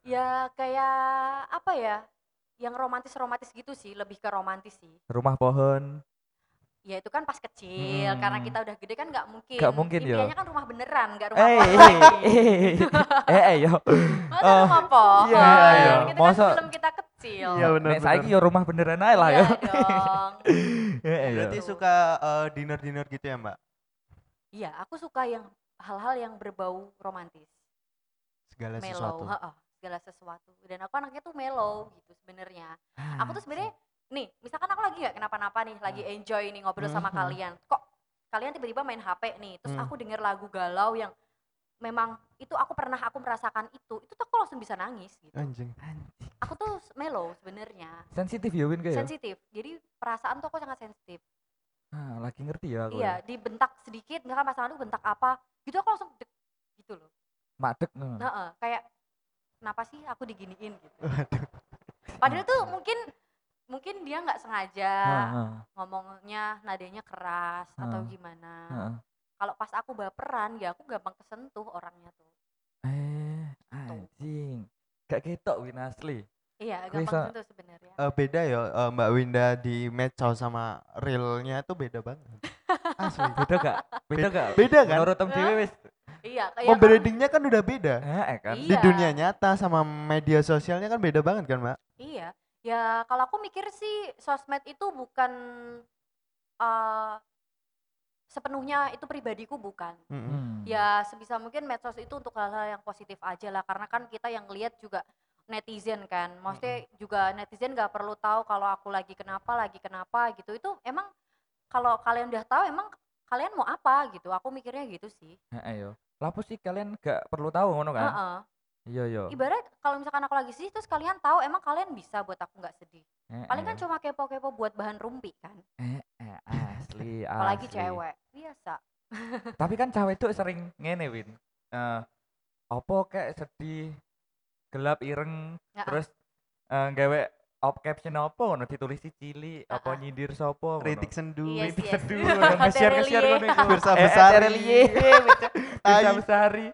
ya kayak apa ya yang romantis romantis gitu sih lebih ke romantis sih Rumah pohon. ya itu kan pas kecil karena Hmm. kita udah gede kan nggak mungkin Nggak mungkin, yo. impiannya kan rumah beneran nggak rumah Eh, pohon eh, eh, eh, eh, yo. masa Oh, rumah pohon iya, iya. itu Masa- kan film kita kecil Iya, bener, Nek saiki yo rumah beneran ae lah Iya yo. dong Eh, eh, yo. berarti suka eh, dinner-dinner gitu ya mbak iya aku suka yang hal-hal yang berbau romantis. Segala mellow sesuatu. heeh, segala sesuatu. Dan aku anaknya tuh mellow gitu sebenarnya. Aku tuh sebenarnya nih misalkan aku lagi nggak kenapa-napa nih lagi enjoy nih ngobrol sama Mhm. kalian kok kalian tiba-tiba main HP nih terus Hmm. aku denger lagu galau yang memang itu aku pernah aku merasakan itu itu tuh aku langsung bisa nangis gitu. Anjing. Anjing. aku tuh mellow sebenarnya. Sensitif ya Win kayak. sensitif. Jadi perasaan tuh aku sangat sensitif. Ah, lagi ngerti ya aku. iya dibentak sedikit misalkan pasangan tuh bentak apa gitu aku langsung dek gitu loh Madek ngono. Nah, eh, kayak kenapa sih aku diginiin gitu. Padahal tuh mungkin mungkin dia nggak sengaja Heeh, ngomongnya nadanya keras atau Heeh. gimana. heeh. Kalau pas aku baperan ya aku gampang kesentuh orangnya tuh. Eh, anjing. Gak ketok Win asli. Iya, gampang bisa- kesentuh sebenarnya. Eh, beda ya eh, mbak Winda di medsos sama realnya tuh beda banget asli Beda gak? Beda gak? beda kan Menurut tem dhewe wis. iya, kayak oh brandingnya kan udah beda Heeh kan. Iya. di dunia nyata sama media sosialnya kan beda banget kan mbak Iya. Ya kalau aku mikir sih sosmed itu bukan eh, sepenuhnya itu pribadiku bukan. Mm-mm. Hmm. ya sebisa mungkin medsos itu untuk hal-hal yang positif aja lah karena kan kita yang lihat juga netizen kan maksudnya juga netizen nggak perlu tahu kalau aku lagi kenapa lagi kenapa gitu itu emang kalau kalian udah tahu emang kalian mau apa gitu aku mikirnya gitu sih Heeh yo. Lapo sih kalian gak perlu tahu ngono kan? Heeh. Iya yo. ibarat kalau misalkan aku lagi sedih terus kalian tahu emang kalian bisa buat aku nggak sedih Heeh, paling kan yo. cuma kepo-kepo buat bahan rumpi kan Eh, eh, asli, apalagi asli. cewek biasa Tapi kan cewek itu sering ngene Win. Eh, opo kayak sedih, gelap ireng, Heeh. terus eh gawe op caption apa ngono ditulis cilik apa nyindir sapa ngono. Kritik sendu. Yes, Kritik yes. sendu ngono nge-share nge-share ngono iku. Birsa Eh, eh, Besari. Terelie, Birsa Tai. Besari.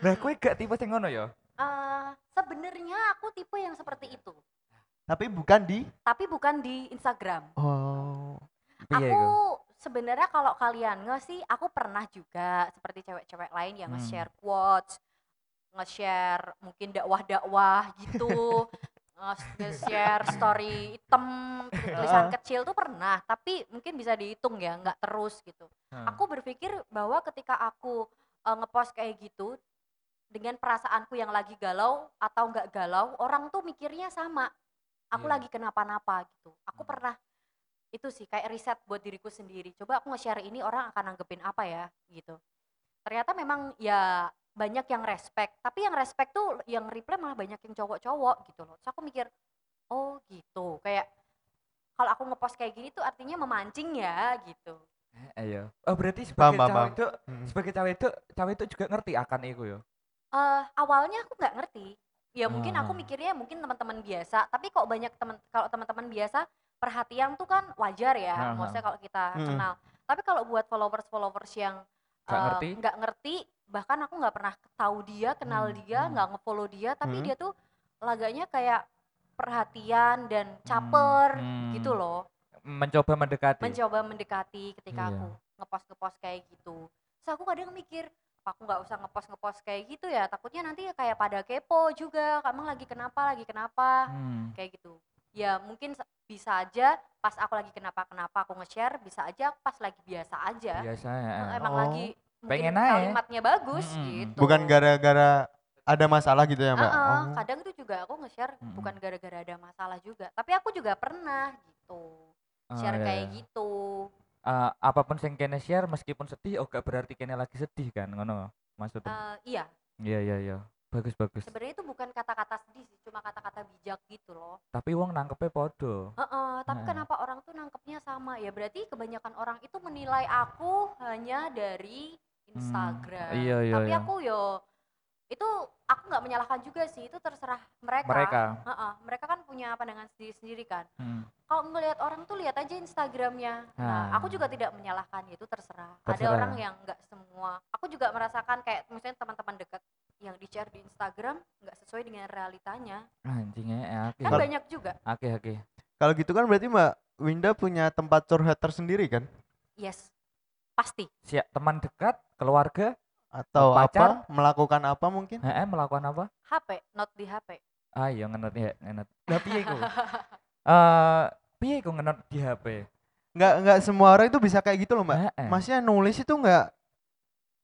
Nah, kowe gak tipe sing ngono ya? Eh, sebenarnya aku tipe yang seperti itu Tapi bukan di tapi bukan di Instagram Oh. Piye aku sebenarnya kalau kalian nge sih aku pernah juga seperti cewek-cewek lain yang Hmm. nge-share quotes nge-share mungkin dakwah-dakwah gitu nge- nge-share story hitam tulisan Ah. kecil tuh pernah tapi mungkin bisa dihitung ya nggak terus gitu Hmm. aku berpikir bahwa ketika aku uh, ngepost kayak gitu dengan perasaanku yang lagi galau atau nggak galau orang tuh mikirnya sama aku Iya. lagi kenapa-napa gitu aku Hmm. pernah itu sih kayak riset buat diriku sendiri coba aku nge-share ini orang akan nanggepin apa ya gitu ternyata memang ya banyak yang respect tapi yang respect tuh yang reply malah banyak yang cowok-cowok gitu loh terus aku mikir oh gitu kayak kalau aku ngepost kayak gini tuh artinya memancing ya gitu Eh, iya. Oh, berarti sebagai paham, cewek paham. itu sebagai cewek itu cewek itu juga ngerti akan itu ya. eh awalnya aku nggak ngerti ya mungkin aku Ah. mikirnya mungkin teman-teman biasa tapi kok banyak teman kalau teman-teman biasa perhatian tuh kan wajar ya ah. maksudnya kalau kita Mm-mm. kenal tapi kalau buat followers followers yang Nggak eh, ngerti? nggak ngerti bahkan aku nggak pernah tahu dia kenal Hmm, dia hmm. nggak ngefollow dia tapi Hmm. dia tuh laganya kayak perhatian dan caper hmm. gitu loh Mencoba mendekati. mencoba mendekati ketika Iya. aku ngepost ngepost kayak gitu terus aku kadang mikir "Apa aku nggak usah ngepost ngepost kayak gitu ya takutnya nanti kayak pada kepo juga kamu lagi kenapa lagi kenapa Hmm. kayak gitu ya mungkin se- bisa aja pas aku lagi kenapa kenapa aku nge-share bisa aja pas lagi biasa aja Biasa ya. Eh, emang Oh. lagi Pengen aja. kalimatnya bagus Mm-mm. gitu Bukan gara-gara ada masalah gitu ya, Mbak? Heeh, Oh. kadang tuh juga aku nge-share Mm-mm. bukan gara-gara ada masalah juga tapi aku juga pernah gitu Oh, share iya, kayak iya. gitu Eh, apa pun sing kene share meskipun sedih oh gak berarti kene lagi sedih kan ngono maksudnya. Eh, iya Iya iya iya. Bagus bagus. sebenarnya itu bukan kata-kata sedih sih cuma kata-kata bijak gitu loh Tapi wong nangkepe podo. Heeh, tapi Heeh. kenapa orang tuh nangkepnya sama ya berarti kebanyakan orang itu menilai aku hanya dari Instagram iya, iya, tapi iya. aku yo itu aku nggak menyalahkan juga sih itu terserah mereka Mereka. Heeh, mereka kan punya pandangan sendiri-sendiri kan Hmm. kalau ngelihat orang tuh lihat aja Instagramnya nah Ah. aku juga tidak menyalahkan ya itu terserah. ada Terserah. orang yang nggak semua aku juga merasakan kayak misalnya teman-teman dekat yang di share di Instagram nggak sesuai dengan realitanya Anjingnya eh, oke. kan Kalau- banyak juga Oke oke. Kalau gitu kan berarti Mbak Winda punya tempat curhat tersendiri kan? yes pasti Siap teman dekat, keluarga, Atau Pacar? apa? Melakukan apa mungkin? heeh melakukan apa? HP not di HP Ah iya ngenot ya, ngenot. Lah piye iku? Eh, piye iku ngenot di HP? Nggak nggak semua orang itu bisa kayak gitu loh, Mbak. Heeh. Maksudnya nulis itu nggak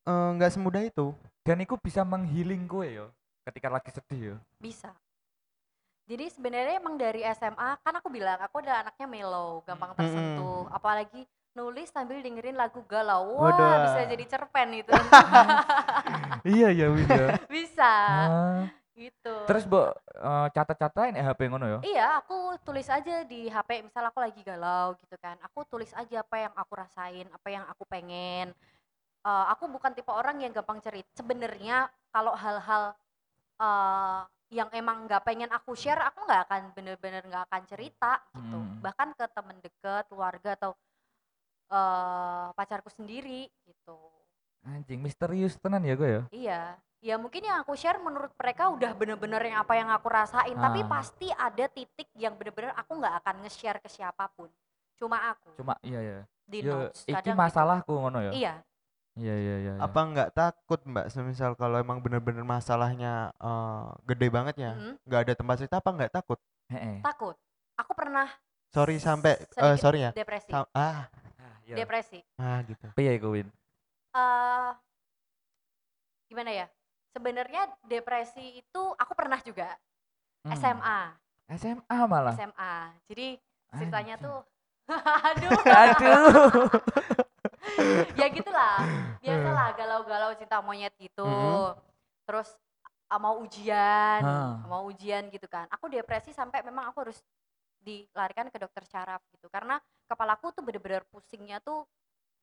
eh, nggak semudah itu. Dan iku bisa menghealing kowe yo ketika lagi sedih yo. bisa jadi sebenarnya emang dari SMA kan aku bilang aku adalah anaknya mellow gampang Mm-mm. tersentuh apalagi nulis sambil dengerin lagu galau. Wah Waduh. bisa jadi cerpen itu. Iya ya bisa. Ah. gitu. Terus mbok eh, catat-catatin ya HP ngono yo. iya aku tulis aja di HP misal aku lagi galau gitu kan aku tulis aja apa yang aku rasain apa yang aku pengen. Eh, aku bukan tipe orang yang gampang cerita. Sebenarnya kalau hal-hal eh, yang emang nggak pengen aku share aku nggak akan bener-bener nggak akan cerita gitu. Hmm. bahkan ke temen deket keluarga atau eh, pacarku sendiri gitu Anjing misterius tenan ya gue yo. Iya, ya mungkin yang aku share menurut mereka udah bener-bener yang apa yang aku rasain, tapi Ah. pasti ada titik yang bener-bener aku nggak akan nge-share ke siapa pun, cuma aku Cuma iya ya. di Yo notes. iki gitu. masalahku ngono yo. Iya, Iya iya iya. iya. Apa nggak takut, Mbak? Semisal kalau emang bener-bener masalahnya eh, gede banget ya, mm, nggak ada tempat cerita apa nggak takut? Heeh. takut. Aku pernah Sorry sampai eh, sedikit sorry ya. depresi, ah, Ah, iya. depresi. ah gitu. Win? eh gimana ya? Sebenarnya depresi itu aku pernah juga Hmm. SMA, SMA malah. SMA. Jadi ceritanya Anjing. tuh, aduh, Aduh. ya gitulah biasalah galau-galau cinta monyet gitu Mhm. terus ah, mau ujian Hah. mau ujian gitu kan aku depresi sampai memang aku harus dilarikan ke dokter syaraf gitu karena kepalaku tuh bener-bener pusingnya tuh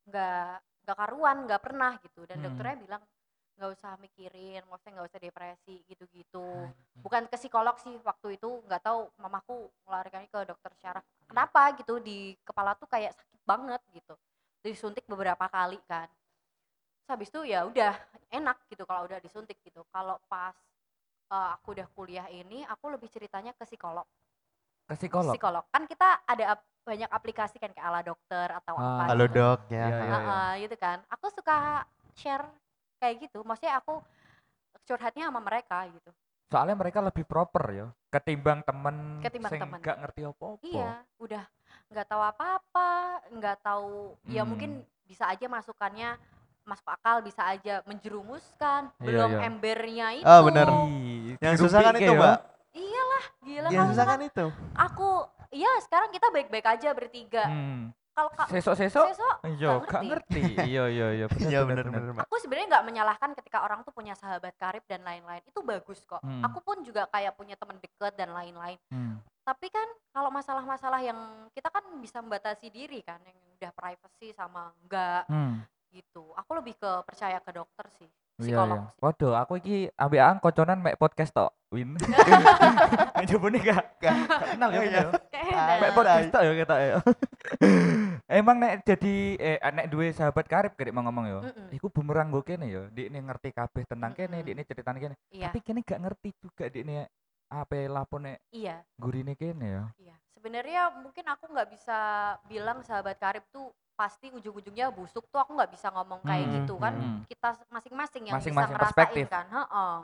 nggak nggak karuan nggak pernah gitu. Dan Hmm. dokternya bilang nggak usah mikirin maksudnya nggak usah depresi gitu-gitu. Bukan ke psikolog sih waktu itu nggak tahu mamaku melarikannya ke dokter syaraf kenapa gitu di kepala tuh kayak sakit banget gitu. Disuntik beberapa kali kan. Terus habis itu ya udah enak gitu kalau udah disuntik gitu. Kalau pas eh, aku udah kuliah ini aku lebih ceritanya ke psikolog. Ke psikolog. psikolog. Kan kita ada banyak aplikasi kan kayak ala dokter atau Ah. apa Halo gitu. dok ya. Iya, iya. Heeh, gitu kan aku suka share kayak gitu maksudnya aku curhatnya sama mereka gitu Soalnya mereka lebih proper ya ketimbang temen Ketimbang sing temen. gak ngerti apa-apa. iya udah nggak tahu apa-apa nggak tahu ya Hmm. mungkin bisa aja masukannya masuk akal bisa aja menjerumuskan Iya, belum iya. embernya itu Ah, bener. Ih, Yang dirubik susah kan ya, itu, ya. Mbak. iyalah gila Yang susah kan itu. aku iya sekarang kita baik-baik aja bertiga Hmm. kalau kak Sesok-sesok sesok Iya, nggak gak ngerti. Iya, iya, iya. Iya bener, benar benar, aku sebenarnya nggak menyalahkan ketika orang tuh punya sahabat karib dan lain-lain itu bagus kok Hmm. aku pun juga kayak punya teman deket dan lain-lain Hmm. tapi kan kalau masalah-masalah yang kita kan bisa membatasi diri kan yang udah privacy sama enggak Hmm. gitu aku lebih ke percaya ke dokter sih Iya, psikolog iya. Waduh, aku iki ambek ang koconan mek podcast tok. Win. Coba nih gak? Kenal ya. Oh, iya. ya? Kayaknya Mek Nah. podcast tok ya kita ya. Emang nek jadi eh nek duwe sahabat karib kayak mau ngomong ya. Iku bumerang gue kene ya. Dik ini ngerti kabeh tentang kene, dik ini ceritane kene. iya Tapi kene gak ngerti juga dik ini apa lapone iya gurine kene ya. iya sebenarnya mungkin aku nggak bisa bilang sahabat karib tuh pasti ujung-ujungnya busuk tuh aku nggak bisa ngomong kayak Hmm, gitu kan hmm. kita masing-masing yang Masing-masing bisa ngerasain perspektif. kan Heeh.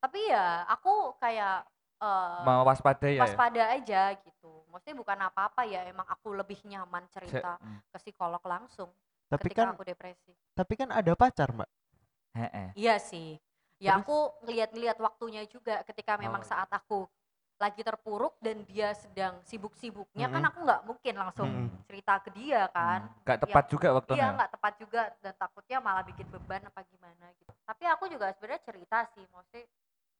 tapi ya aku kayak eh, Mau waspada ya. ya? waspada aja gitu maksudnya bukan apa-apa ya emang aku lebih nyaman Se- cerita hmm. ke psikolog langsung Tapi ketika kan aku depresi tapi kan ada pacar, Mbak. Heeh. iya sih ya Terus? aku ngeliat-ngeliat waktunya juga ketika memang Oh. saat aku lagi terpuruk dan dia sedang sibuk-sibuknya kan Mm-mm. aku nggak mungkin langsung Mm-mm. cerita ke dia kan Hmm. Gak tepat Iya, juga iya waktunya. nggak tepat juga dan takutnya malah bikin beban apa gimana gitu tapi aku juga sebenarnya cerita sih maksudnya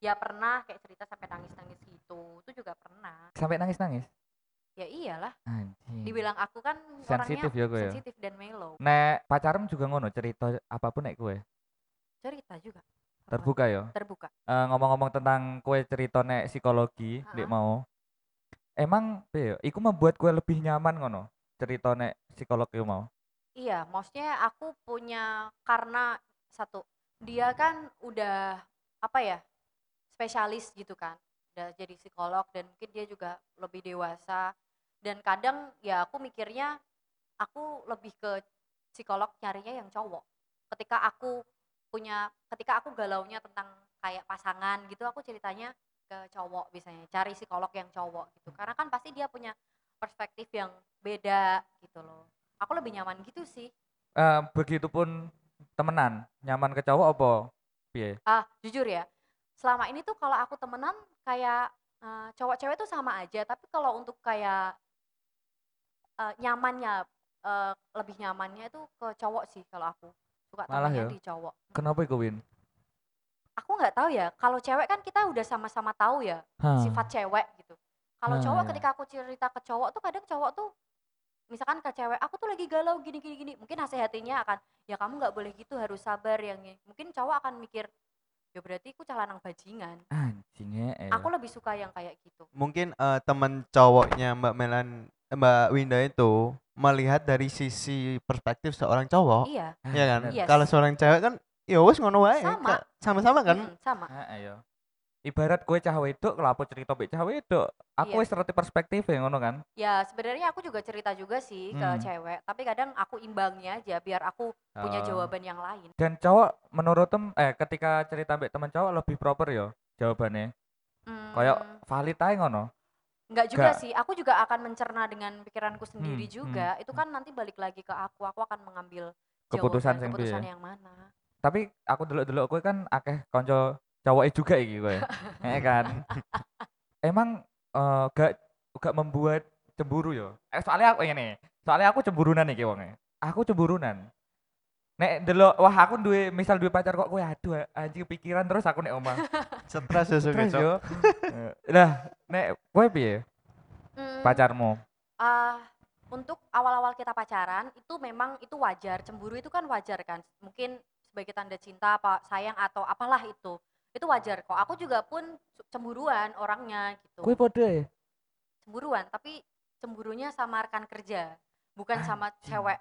ya pernah kayak cerita sampai nangis-nangis gitu itu juga pernah Sampai nangis-nangis. ya iyalah Anjing. dibilang aku kan Sensitif orangnya ya gue ya? sensitif dan mellow Nek pacarem juga ngono cerita apa pun nek kue. cerita juga? Terbuka ya. terbuka Eh, ngomong-ngomong tentang kue cerita nek psikologi, Ha-ha. dik mau. Emang piye ya? Iku membuat kue lebih nyaman ngono. Cerita nek psikolog iku mau. iya maksudnya aku punya karena satu dia kan udah apa ya spesialis gitu kan udah jadi psikolog dan mungkin dia juga lebih dewasa dan kadang ya aku mikirnya aku lebih ke psikolog nyarinya yang cowok ketika aku punya ketika aku galaunya tentang kayak pasangan gitu aku ceritanya ke cowok biasanya cari psikolog yang cowok gitu karena kan pasti dia punya perspektif yang beda gitu loh aku lebih nyaman gitu sih Eh, begitupun temenan, nyaman ke cowok apa? Piye? ah jujur ya selama ini tuh kalau aku temenan kayak eh, cowok-cewek tuh sama aja tapi kalau untuk kayak eh, nyamannya eh, lebih nyamannya itu ke cowok sih kalau aku suka Malah temennya ya? di cowok Kenapa iku Win? aku nggak tahu ya kalau cewek kan kita udah sama-sama tahu ya Hah. sifat cewek gitu kalau Ah, cowok ya. ketika aku cerita ke cowok tuh kadang cowok tuh misalkan ke cewek aku tuh lagi galau gini gini gini mungkin nasihatinya akan ya kamu nggak boleh gitu harus sabar yang ini." mungkin cowok akan mikir ya berarti aku calanang bajingan Anjingnya eh. aku lebih suka yang kayak gitu Mungkin eh, teman cowoknya Mbak Melan eh, Mbak Winda itu melihat dari sisi perspektif seorang cowok, iya ya kan? Yes. Kalau seorang cewek kan ya wes ngono wae. Sama. Sama-sama kan? Mm, sama Heeh ya. Ibarat kue cah wedok, kelapa cerita mbek cah wedok. Aku Iya. wis ngerti perspektif ya ngono kan. ya sebenarnya aku juga cerita juga sih ke Hmm. cewek tapi kadang aku imbangnya aja biar aku punya Oh. jawaban yang lain Dan cowok menurut tem eh ketika cerita mbek teman cowok lebih proper ya jawabannya. Hmm, Kayak valid aja ngono. Enggak juga Nggak. sih, aku juga akan mencerna dengan pikiranku sendiri Hmm, juga. Itu kan nanti balik lagi ke aku, aku akan mengambil Keputusan jawaban, sing keputusan piye? yang mana. Tapi aku delok-delok kue kan akeh konco cowoknya juga iki kowe. Heeh kan. Emang eh, gak gak membuat cemburu yo. Eh soalnya aku ini, soalnya aku cemburunan iki wonge. Aku cemburunan. Nek delok wah aku duwe misal duwe pacar kok kowe aduh anjing pikiran terus aku nek omah. Stres ya Cok. yo. Eh, Lah, nek kowe piye Hmm, pacarmu? ah, untuk awal-awal kita pacaran itu memang itu wajar. Cemburu itu kan wajar kan. Mungkin sebagai tanda cinta apa sayang atau apalah itu. itu wajar kok aku juga pun cemburuan orangnya gitu Kue podo ya? cemburuan tapi cemburunya sama rekan kerja bukan sama cewek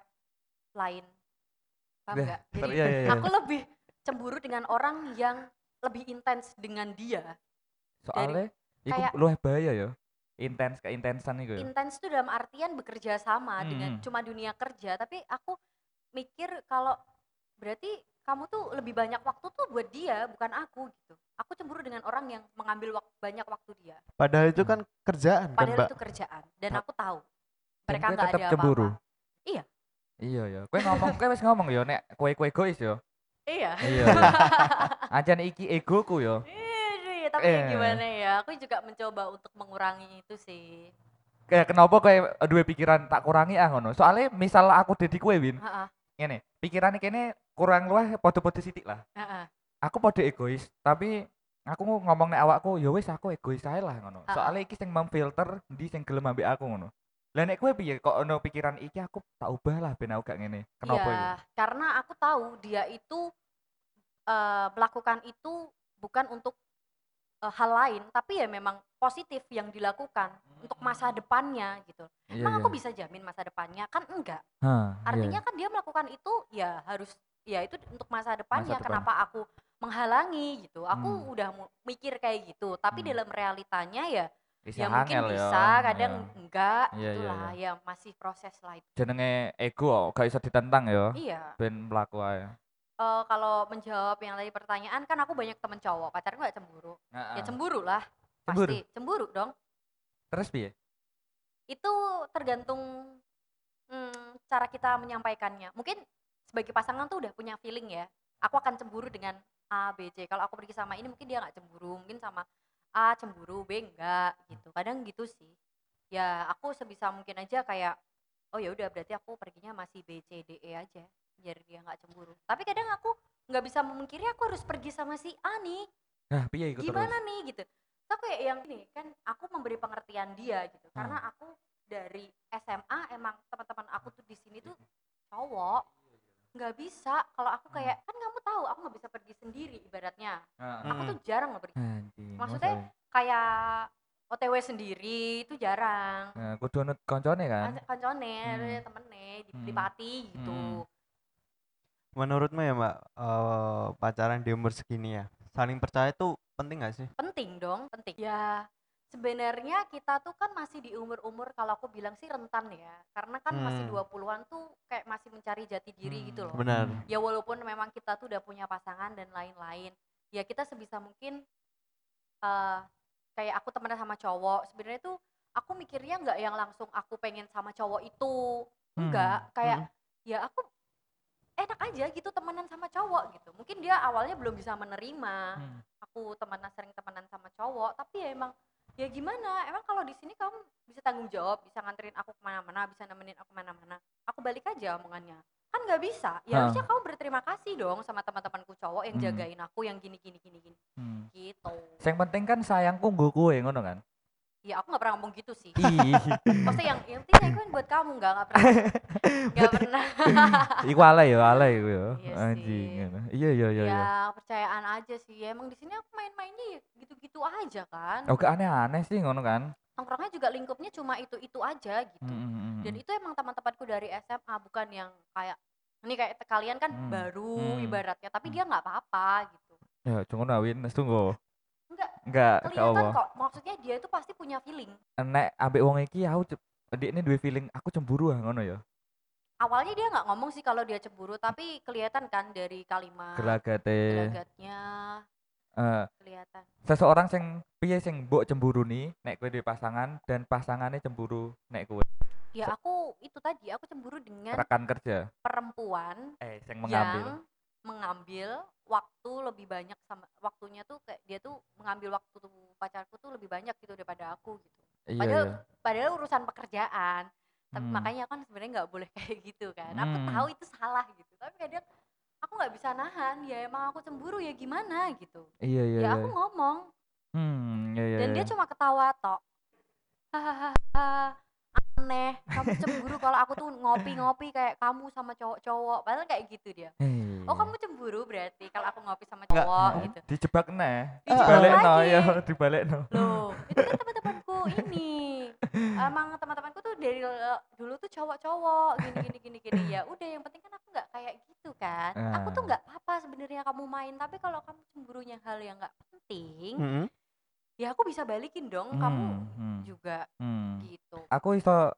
lain paham nggak jadi iya, iya, iya. aku lebih cemburu dengan orang yang lebih intens dengan dia Soalnya kayak- luwih bahaya ya. Intens keintensan iku ya. intens itu dalam artian bekerja sama dengan Hmm. cuma dunia kerja tapi aku mikir kalau berarti kamu tuh lebih banyak waktu tuh buat dia bukan aku gitu aku cemburu dengan orang yang mengambil wak- banyak waktu dia Padahal itu kan kerjaan kan, padahal Mbak. itu kerjaan dan aku tahu mereka nggak ada cemburu? apa-apa Iya ya. Kowe ngomong kowe wis ngomong ya nek kowe-kowe egois ya. iya Iya. iya. Ajan iki egoku ya. Ih, tapi Eh. gimana ya aku juga mencoba untuk mengurangi itu sih Kayak kenapa kowe duwe pikiran tak kurangi ah ngono. Soalnya misal aku dadi kowe Win, Heeh, ngene, pikirane kene kurang luwih padha-padha sithik lah. heeh. Aku padha egois, tapi aku ngomong nek awakku ya wis aku egois ae lah ngono. Soalnya iki sing memfilter ndi sing gelem ambek aku ngono. Lah nek kowe piye kok ono pikiran iki aku tak ubah lah ben aku gak ngene. Kenapa Iya, itu? karena aku tahu dia itu eh, melakukan itu bukan untuk eh, hal lain, tapi ya memang positif yang dilakukan untuk masa depannya gitu. Iya, Emang iya. aku bisa jamin masa depannya? Kan enggak. Hah, iya, Artinya kan dia melakukan itu ya harus ya itu untuk masa depannya. depan. Kenapa aku menghalangi gitu? Aku Hmm. udah mikir kayak gitu, tapi Hmm. dalam realitanya ya Bisa ya mungkin ya. bisa, kadang Iya. enggak Iya, iya, itulah ya masih proses lah itu. jenenge ego gak iso ditentang ya. Iya. Ben mlaku ae. Eh, kalau menjawab yang tadi pertanyaan kan aku banyak temen cowok pacarku nggak cemburu ya cemburu lah Ah. Cemburu? pasti cemburu dong Terus piye? itu tergantung hmm, cara kita menyampaikannya mungkin sebagai pasangan tuh udah punya feeling ya aku akan cemburu dengan A B C kalau aku pergi sama ini mungkin dia nggak cemburu mungkin sama A cemburu B enggak gitu. Kadang gitu sih. Ya aku sebisa mungkin aja kayak oh ya udah berarti aku perginya masih B C D E aja biar dia nggak cemburu. Tapi kadang aku nggak bisa memungkiri aku harus pergi sama si A nih. Nah, piye iku gimana terus? nih gitu. Tapi kayak yang ini kan aku memberi pengertian dia gitu. Hmm. karena aku dari SMA emang teman-teman aku tuh di sini tuh cowok nggak bisa kalau aku kayak kan kamu tahu aku nggak bisa pergi sendiri ibaratnya Heeh. aku tuh jarang nggak pergi Anjing. Maksudnya, kayak OTW sendiri itu jarang Nah, kudu nut koncone kan. Kan- kancone Hmm. temennya di Hmm. di pati gitu Hmm. Menurutmu ya, Mbak, eh, pacaran di umur segini ya, saling percaya tuh penting gak sih? penting dong penting ya sebenarnya kita tuh kan masih di umur-umur kalau aku bilang sih rentan ya karena kan masih Hmm. 20-an tuh kayak masih mencari jati diri gitu loh Benar. Hmm. ya walaupun memang kita tuh udah punya pasangan dan lain-lain ya kita sebisa mungkin eh kayak aku temenan sama cowok sebenarnya tuh aku mikirnya nggak yang langsung aku pengen sama cowok itu enggak kayak ya aku enak aja gitu temenan sama cowok gitu mungkin dia awalnya belum bisa menerima Hmm. aku temenan sering temenan sama cowok tapi ya emang ya gimana? Emang kalau di sini kamu bisa tanggung jawab bisa nganterin aku ke mana-mana bisa nemenin aku ke mana-mana? Aku balik aja omongannya. Kan nggak bisa. Ya harusnya kamu berterima kasih dong sama teman-temanku cowok yang Hmm. jagain aku yang gini gini gini gini. Hmm. gitu. Sing penting kan sayangku nggo kowe ngono kan. Ya aku nggak pernah ngomong gitu sih Ih. maksudnya yang yang penting kan buat kamu nggak nggak pernah nggak pernah Iku alay ya, alay iku ya. Iya Anjing. Iya iya iya ya iya. percayaan aja sih ya emang di sini aku main-mainnya ya gitu-gitu aja kan Oh, gak aneh-aneh sih ngono kan. nongkrongnya juga lingkupnya cuma itu itu aja gitu Hmm, hmm, hmm, dan hmm. itu emang teman-temanku dari SMA bukan yang kayak ini kayak kalian kan Hmm, baru hmm, ibaratnya tapi hmm. dia nggak apa-apa gitu Ya, cuma nawin tunggu. Enggak. Enggak, gak kelihatan kok. Maksudnya dia itu pasti punya feeling. Nek ambek wong iki aku dia ini dua feeling aku cemburu ah ngono ya. awalnya dia nggak ngomong sih kalau dia cemburu tapi kelihatan kan dari kalimat Gelagate gelagatnya. Eh kelihatan. seseorang sing piye sing mbok cemburu nih nek kowe duwe pasangan dan pasangannya cemburu nek kowe. Ya aku itu tadi aku cemburu dengan rekan kerja. perempuan eh sing mengambil. yang mengambil waktu lebih banyak sama waktunya tuh kayak dia tuh mengambil waktu tuh pacarku tuh lebih banyak gitu daripada aku gitu. Iya padahal iya. padahal urusan pekerjaan. Tapi Hmm. makanya kan sebenarnya nggak boleh kayak gitu kan. Aku Hmm. tahu itu salah gitu. Tapi kadang aku nggak bisa nahan. Ya emang aku cemburu ya gimana gitu. Iya iya ya iya. aku ngomong. Hmm iya iya dan dia iya. cuma ketawa tok. hahaha aneh kamu cemburu kalau aku tuh ngopi-ngopi kayak kamu sama cowok-cowok padahal kayak gitu dia. Oh kamu cemburu berarti kalau aku ngopi sama cowok Nah, gitu? Dijebak neh dibalik no lagi. ya dibalik no loh itu kan teman-temanku ini. Emang teman-temanku tuh dari eh, dulu tuh cowok-cowok gini gini gini gini. Ya udah yang penting kan aku nggak kayak gitu kan. Aku tuh Ah. nggak apa sebenarnya kamu main tapi kalau kamu cemburunya hal yang nggak penting Mm-mm. Ya aku bisa balikin dong kamu Hmm, hmm, juga hmm. gitu. Aku iso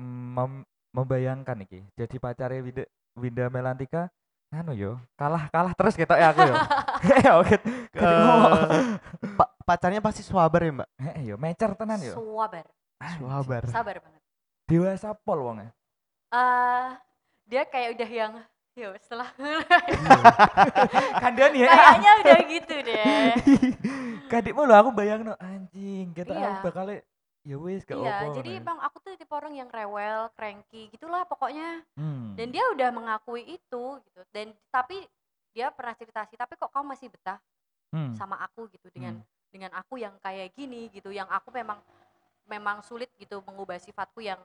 mm, mem- membayangkan iki jadi pacarnya Winda, Winda Melantika anu yo kalah kalah terus ketok ya aku yo. Ya oke. Eh, pa- pacarnya pasti swabar ya mbak? Eh yo mecer tenan yo. Swabar sabar banget. Dewasa pol wonge. Eh dia kayak udah yang yo setelah kandian ya kayaknya udah gitu deh kadikmu lo aku bayang no anjing kita Iya. aku bakal ya wis gak iya apa jadi emang aku tuh tipe orang yang rewel cranky gitulah pokoknya hmm. dan dia udah mengakui itu gitu dan tapi dia pernah cerita sih tapi kok kamu masih betah hmm. sama aku gitu dengan Hmm. dengan aku yang kayak gini gitu yang aku memang memang sulit gitu mengubah sifatku yang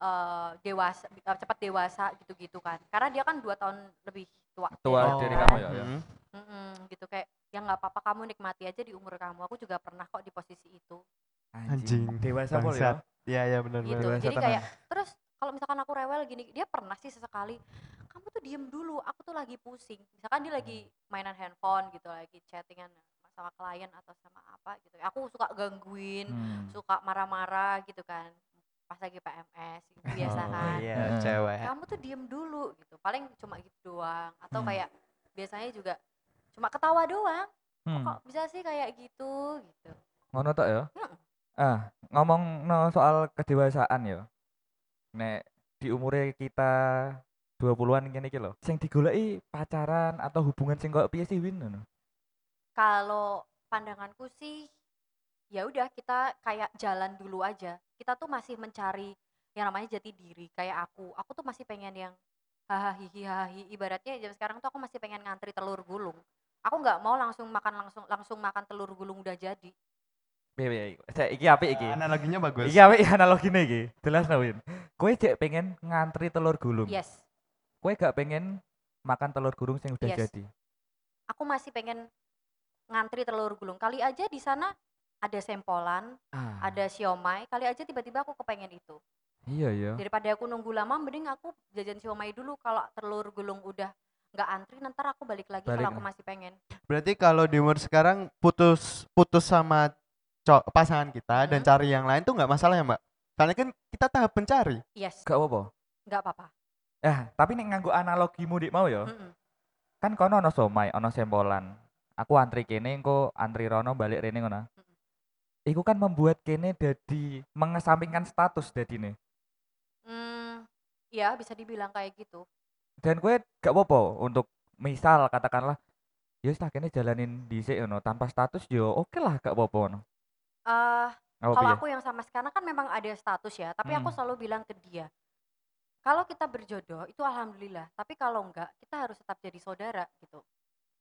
eh, dewasa eh, cepat dewasa gitu-gitu kan. Karena dia kan dua tahun lebih tua. Tua dari kan. kamu ya, ya. Mm-mm. Mm-mm, gitu. Kayak ya nggak apa-apa kamu nikmati aja di umur kamu. Aku juga pernah kok di posisi itu. Anjing, dewasa pol ya. Iya iya benar gitu. jadi kayak terus kalau misalkan aku rewel gini dia pernah sih sesekali kamu tuh diem dulu aku tuh lagi pusing. Misalkan dia lagi mainan handphone gitu lagi chattingan sama klien atau sama apa gitu. Aku suka gangguin Hmm. suka marah-marah gitu kan pas lagi PMS gitu biasa Oh, kan Iya cewek. kamu tuh diem dulu gitu paling cuma gitu doang. Atau Hmm. kayak biasanya juga cuma ketawa doang. Hmm. kok bisa sih kayak gitu gitu? Ngono tok ya? Heeh. ah ngomong no soal kedewasaan ya. Nek di umurnya kita 20-an gini iki lho sing digoleki pacaran atau hubungan sing kok piye sih Win? Ngono. Kalau pandanganku sih ya udah kita kayak jalan dulu aja. Kita tuh masih mencari yang namanya jati diri kayak aku. Aku tuh masih pengen yang hahaha hihi ibaratnya jam sekarang tuh aku masih pengen ngantri telur gulung. Aku nggak mau langsung makan langsung langsung makan telur gulung udah jadi. Piye piye saya iki apik iki. Analoginya bagus. iki apik analogine iki. Jelas no Win? Kowe cek pengen ngantri telur gulung? Yes. Kowe gak pengen makan telur gulung sing udah Yes. jadi? Aku masih pengen ngantri telur gulung. Kali aja di sana ada sempolan ah, ada siomay kali aja tiba-tiba aku kepengen itu. Iya iya. Daripada aku nunggu lama mending aku jajan siomay dulu. Kalau telur gulung udah nggak antri nanti aku balik lagi Balik kalau aku masih pengen. Berarti kalau di umur sekarang putus putus sama co- pasangan kita dan Mhm. cari yang lain tuh nggak masalah ya mbak? Karena kan kita tahap pencari. yes. Gak apa-apa? Nggak apa-apa. Eh tapi nek nganggo analogimu dik mau ya? Mm-mm. kan kono ono somai ono sempolan. Aku antri kene engko antri rono balik rene ngono Iku kan membuat kene jadi mengesampingkan status dadine. Hmm, ya bisa dibilang kayak gitu Dan gue gak apa-apa untuk misal katakanlah ya wis lah kene jalanin dhisik ngono tanpa status yo oke lah gak apa-apa ngono. Apa kalau piye? aku yang sama sekarang kan memang ada status ya tapi aku Hmm. selalu bilang ke dia kalau kita berjodoh itu alhamdulillah tapi kalau enggak kita harus tetap jadi saudara gitu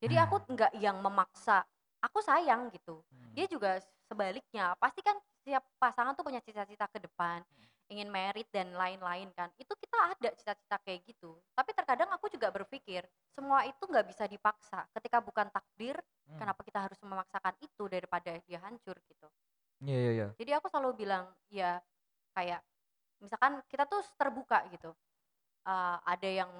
jadi aku Hmm. enggak yang memaksa aku sayang gitu dia juga sebaliknya pasti kan setiap pasangan tuh punya cita-cita ke depan ingin merit dan lain-lain kan. Itu kita ada cita-cita kayak gitu. Tapi terkadang aku juga berpikir semua itu nggak bisa dipaksa. Ketika bukan takdir Hmm. kenapa kita harus memaksakan itu daripada dia hancur gitu? Iya iya iya. jadi aku selalu bilang ya kayak misalkan kita tuh terbuka gitu. Eh, ada yang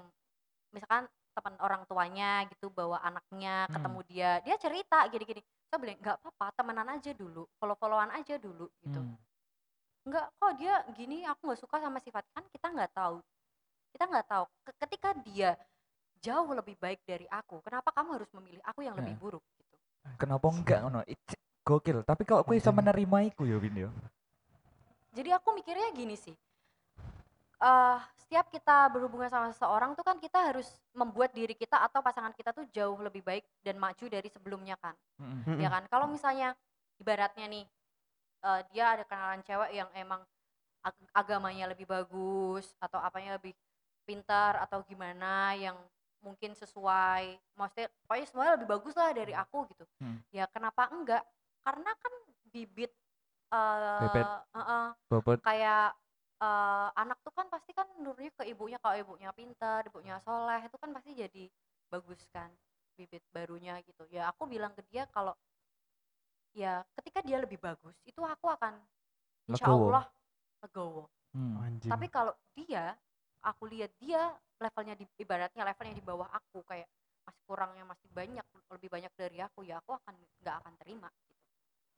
misalkan teman orang tuanya gitu bawa anaknya Hmm. ketemu dia dia cerita gini-gini saya bilang nggak apa-apa temenan aja dulu follow-followan aja dulu gitu Hmm. nggak kok dia gini aku nggak suka sama sifat kan kita nggak tahu kita nggak tahu Ke- ketika dia jauh lebih baik dari aku kenapa kamu harus memilih aku yang lebih Heeh. buruk gitu Kenapa enggak ngono? It's gokil. Tapi kalau gue bisa menerima iku ya Win yo. jadi aku mikirnya gini sih eh setiap kita berhubungan sama seseorang tuh kan kita harus membuat diri kita atau pasangan kita tuh jauh lebih baik dan maju dari sebelumnya kan. Ya kan? Kalau misalnya ibaratnya nih eh, dia ada kenalan cewek yang emang ag- agamanya lebih bagus atau apanya lebih pintar atau gimana yang mungkin sesuai maksudnya pokoknya semuanya lebih bagus lah dari aku gitu. Hmm. ya kenapa enggak? Karena kan bibit eh Bebet. eh, eh, Bobot. kayak eh, anak tuh kan pasti kan nurunnya ke ibunya kalau ibunya pintar ibunya soleh itu kan pasti jadi bagus kan bibit barunya gitu ya aku bilang ke dia kalau ya ketika dia lebih bagus itu aku akan insya Legowo. Allah legowo Hmm. Anjing. tapi kalau dia aku lihat dia levelnya di ibaratnya levelnya di bawah aku kayak masih kurangnya masih banyak lebih banyak dari aku ya aku akan nggak akan terima gitu.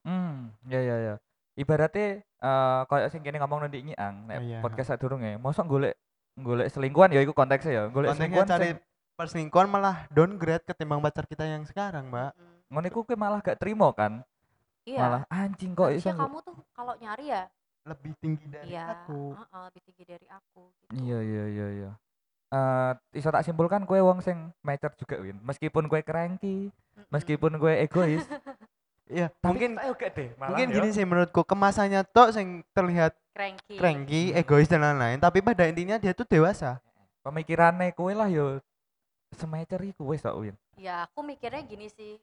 Hmm, ya ya ya. Ibaratnya eh kayak sing kene ngomong nanti nyiang nek Oh, iya. podcast sadurunge, mosok golek golek selingkuhan ya iku konteksnya ya. Golek Kontennya selingkuhan cari sing perselingkuhan malah downgrade ketimbang pacar kita yang sekarang, Mbak. Mm. ngono iku kowe malah gak terima kan? iya Malah anjing kok iso. harusnya kamu tuh kalau nyari ya Lebih tinggi dari iya aku. heeh, lebih tinggi dari aku gitu. Iya iya iya iya. Eh iso tak simpulkan kowe wong sing mature juga Win. Meskipun kowe cranky, Mm-mm. meskipun kowe egois, Iya, tapi mungkin ayo gak deh. malah mungkin ya. gini sih menurutku kemasannya tok sing terlihat cranky cranky, egois dan lain-lain, tapi pada intinya dia tuh dewasa. pemikirannya kowe lah yo semature iku wis kok Win. ya aku mikirnya gini sih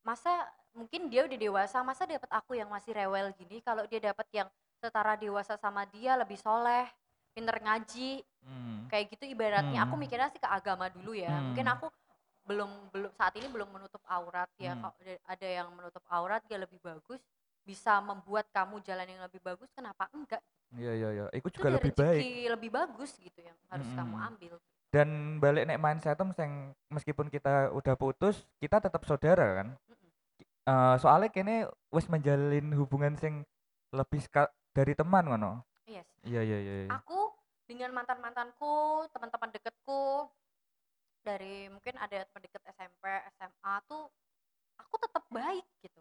masa mungkin dia udah dewasa masa dapat aku yang masih rewel gini kalau dia dapat yang setara dewasa sama dia lebih soleh pinter ngaji Hmm. kayak gitu ibaratnya aku Hmm. mikirnya sih ke agama dulu ya mungkin Hmm. aku belum belum saat ini belum menutup aurat ya Hmm. kalau ada- yang menutup aurat dia lebih bagus bisa membuat kamu jalan yang lebih bagus kenapa enggak Iya iya iya. Itu juga lebih baik. lebih bagus gitu yang harus kamu Mm-mm. ambil dan balik nek mindset sing meskipun kita udah putus kita tetap saudara kan Mm-mm. Eh soalnya kene wis menjalin hubungan sing lebih dari teman ngono yes iya iya iya iya. aku dengan mantan mantanku teman-teman deketku dari mungkin ada teman deket SMP SMA tuh aku tetap baik gitu.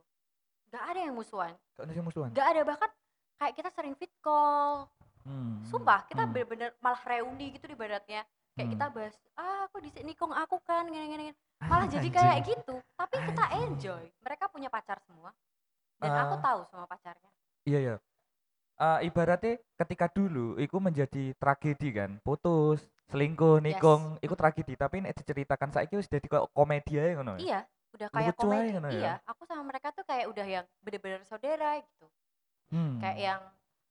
Nggak ada yang musuhan. Gak ada sing musuhan? Nggak ada bahkan kayak kita sering fit call. Hmm, sumpah kita hmm, bener-bener malah reuni gitu di baratnya kayak hmm. kita bahas ah aku di sini kong aku kan gini gini gini." malah jadi kayak gitu tapi kita enjoy. Mereka punya pacar semua dan aku Ah. tahu semua pacarnya. Iya iya. Eh, ibaratnya ketika dulu iku menjadi tragedi kan putus selingkuh nikung iku tragedi. Tapi nek diceritakan saiki wis dadi kayak komedi ae ngono ya. iya udah kayak Lucu komedi. ngono ya? iya aku sama mereka tuh kayak udah yang bener-bener saudara gitu. Hmm. kayak yang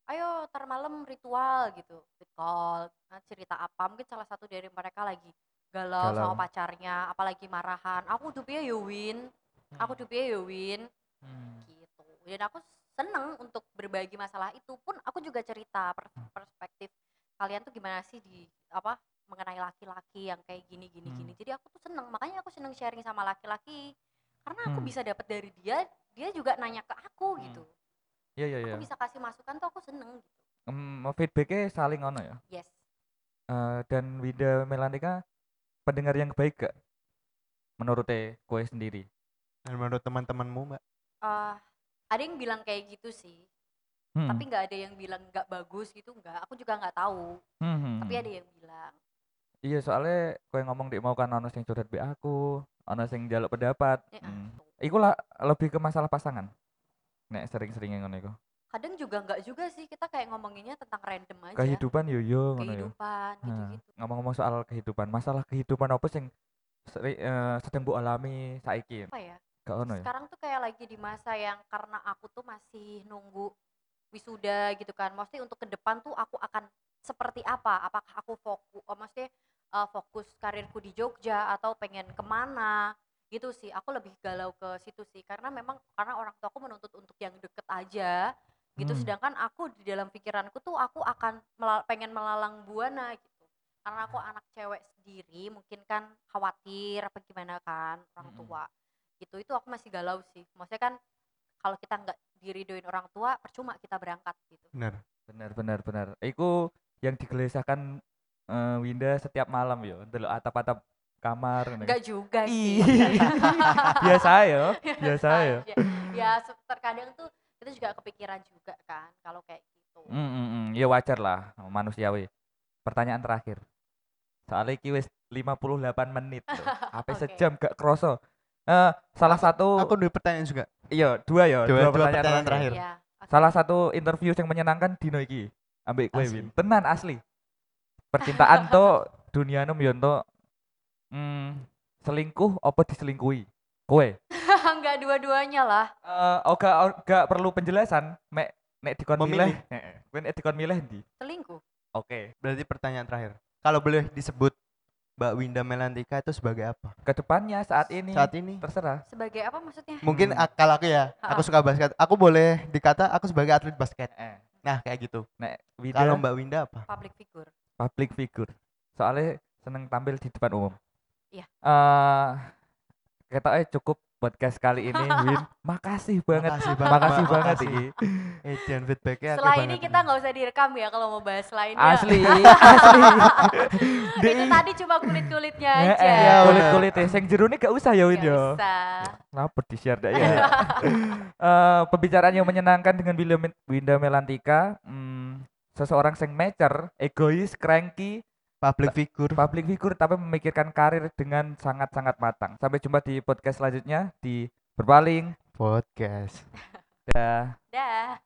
ayo ntar malam ritual gitu. Call. Nah, cerita apa? Mungkin salah satu dari mereka lagi galau, Galau. sama pacarnya apalagi marahan. Aku hidupnya ya win. Aku hidupnya ya win. Hmm. gitu. Dan aku seneng untuk berbagi masalah itu pun aku juga cerita per- perspektif kalian tuh gimana sih di apa mengenai laki-laki yang kayak gini gini Hmm. gini jadi aku tuh seneng makanya aku seneng sharing sama laki-laki. Karena aku Hmm. bisa dapat dari dia dia juga nanya ke aku Hmm. gitu. Iya iya iya. aku bisa kasih masukan tuh aku seneng gitu. Em, feedbacknya saling ono ya? Yes. Eh, dan Winda Melantika pendengar yang baik gak? Menurut kue sendiri. Dan menurut teman-temanmu, Mbak? Eh, ada yang bilang kayak gitu sih Hmm, tapi nggak ada yang bilang nggak bagus gitu nggak. Aku juga nggak tahu. Hmm, hmm, tapi ada yang bilang. Iya soalnya kue ngomong di mau kan ono sing curhat be aku ono sing jaluk pendapat. "Eh, ah, hmm. tuh." iku lah lebih ke masalah pasangan. Nek sering-seringnya ngono iku. Kadang juga nggak juga sih kita kayak ngomonginnya tentang random aja. Kehidupan yo yo ngono yo. Kehidupan gitu-gitu. Ngomong-ngomong soal kehidupan masalah kehidupan apa sing seri, eh, sedang bu alami saiki? Apa ya? Gak ono ya? Sekarang tuh kayak lagi di masa yang karena aku tuh masih nunggu wisuda gitu kan. Maksudnya untuk ke depan tuh aku akan seperti apa? Apakah aku fokus oh, maksudnya eh, fokus karirku di Jogja atau pengen ke mana? Gitu sih. Aku lebih galau ke situ sih. Karena memang karena orang tua aku menuntut untuk yang deket aja. Gitu. Hmm. sedangkan aku di dalam pikiranku tuh aku akan mela- pengen melalang buana gitu. Karena aku anak cewek sendiri mungkin kan khawatir apa gimana kan orang Mm-mm. tua. Gitu. Itu aku masih galau sih. Maksudnya kan kalau kita nggak diridoin orang tua percuma kita berangkat gitu. Benar. benar benar benar. Iku yang digelesahkan eh, Winda setiap malam yo. Delok atap-atap kamar ngono. nggak juga Ih, sih biasa ya biasa ya ya terkadang tuh kita juga kepikiran juga kan kalau kayak gitu. Hmm, hmm, hmm. ya wajar lah manusiawi. Pertanyaan terakhir. Soalnya iki wis 58 menit apa Oke. sejam gak kroso. Eh, salah satu Aku ada pertanyaan juga. Iya dua ya Dua- dua, dua pertanyaan, pertanyaan terakhir. terakhir. ya oke. salah satu interview yang menyenangkan dino iki ambek kowe. Win tenan asli percintaan tuh dunia nom yo entuk, hmm, selingkuh apa diselingkuhi kowe nggak dua-duanya lah Eh, oh gak, oh, gak perlu penjelasan mek nek dikon milih heeh kowe nek dikon milih ndi selingkuh Oke. Berarti pertanyaan terakhir. Kalau boleh disebut Mbak Winda Melantika itu sebagai apa? Ke depannya saat ini Saat ini terserah. Sebagai apa maksudnya? mungkin Hmm. kalau aku ya, aku suka basket. Aku boleh dikata aku sebagai atlet basket. Eh, Nah, kayak gitu. nek Wida Kalau Mbak Winda apa? Public figure. public figure. Soalnya seneng tampil di depan umum. Iya. Eh, ketoknya cukup podcast kali ini, Win. Makasih banget. Makasih banget, Makasih Mbak. banget iki. Eh, dan feedbacknya Setelah ini banget kita nggak usah direkam ya kalau mau bahas lainnya. Asli, asli. Itu tadi cuma kulit-kulitnya aja. eh, Iya, kulit-kulit sing jero ini gak usah ya Win ya. usah. Kenapa di share dah ya? Eh, pembicaraan yang menyenangkan dengan Winda, Winda Melantika. Hmm, seseorang yang mature, egois, cranky, Public figure. public figure tapi memikirkan karir dengan sangat-sangat matang. Sampai jumpa di podcast selanjutnya di Berpaling. Podcast. Dah. Dah.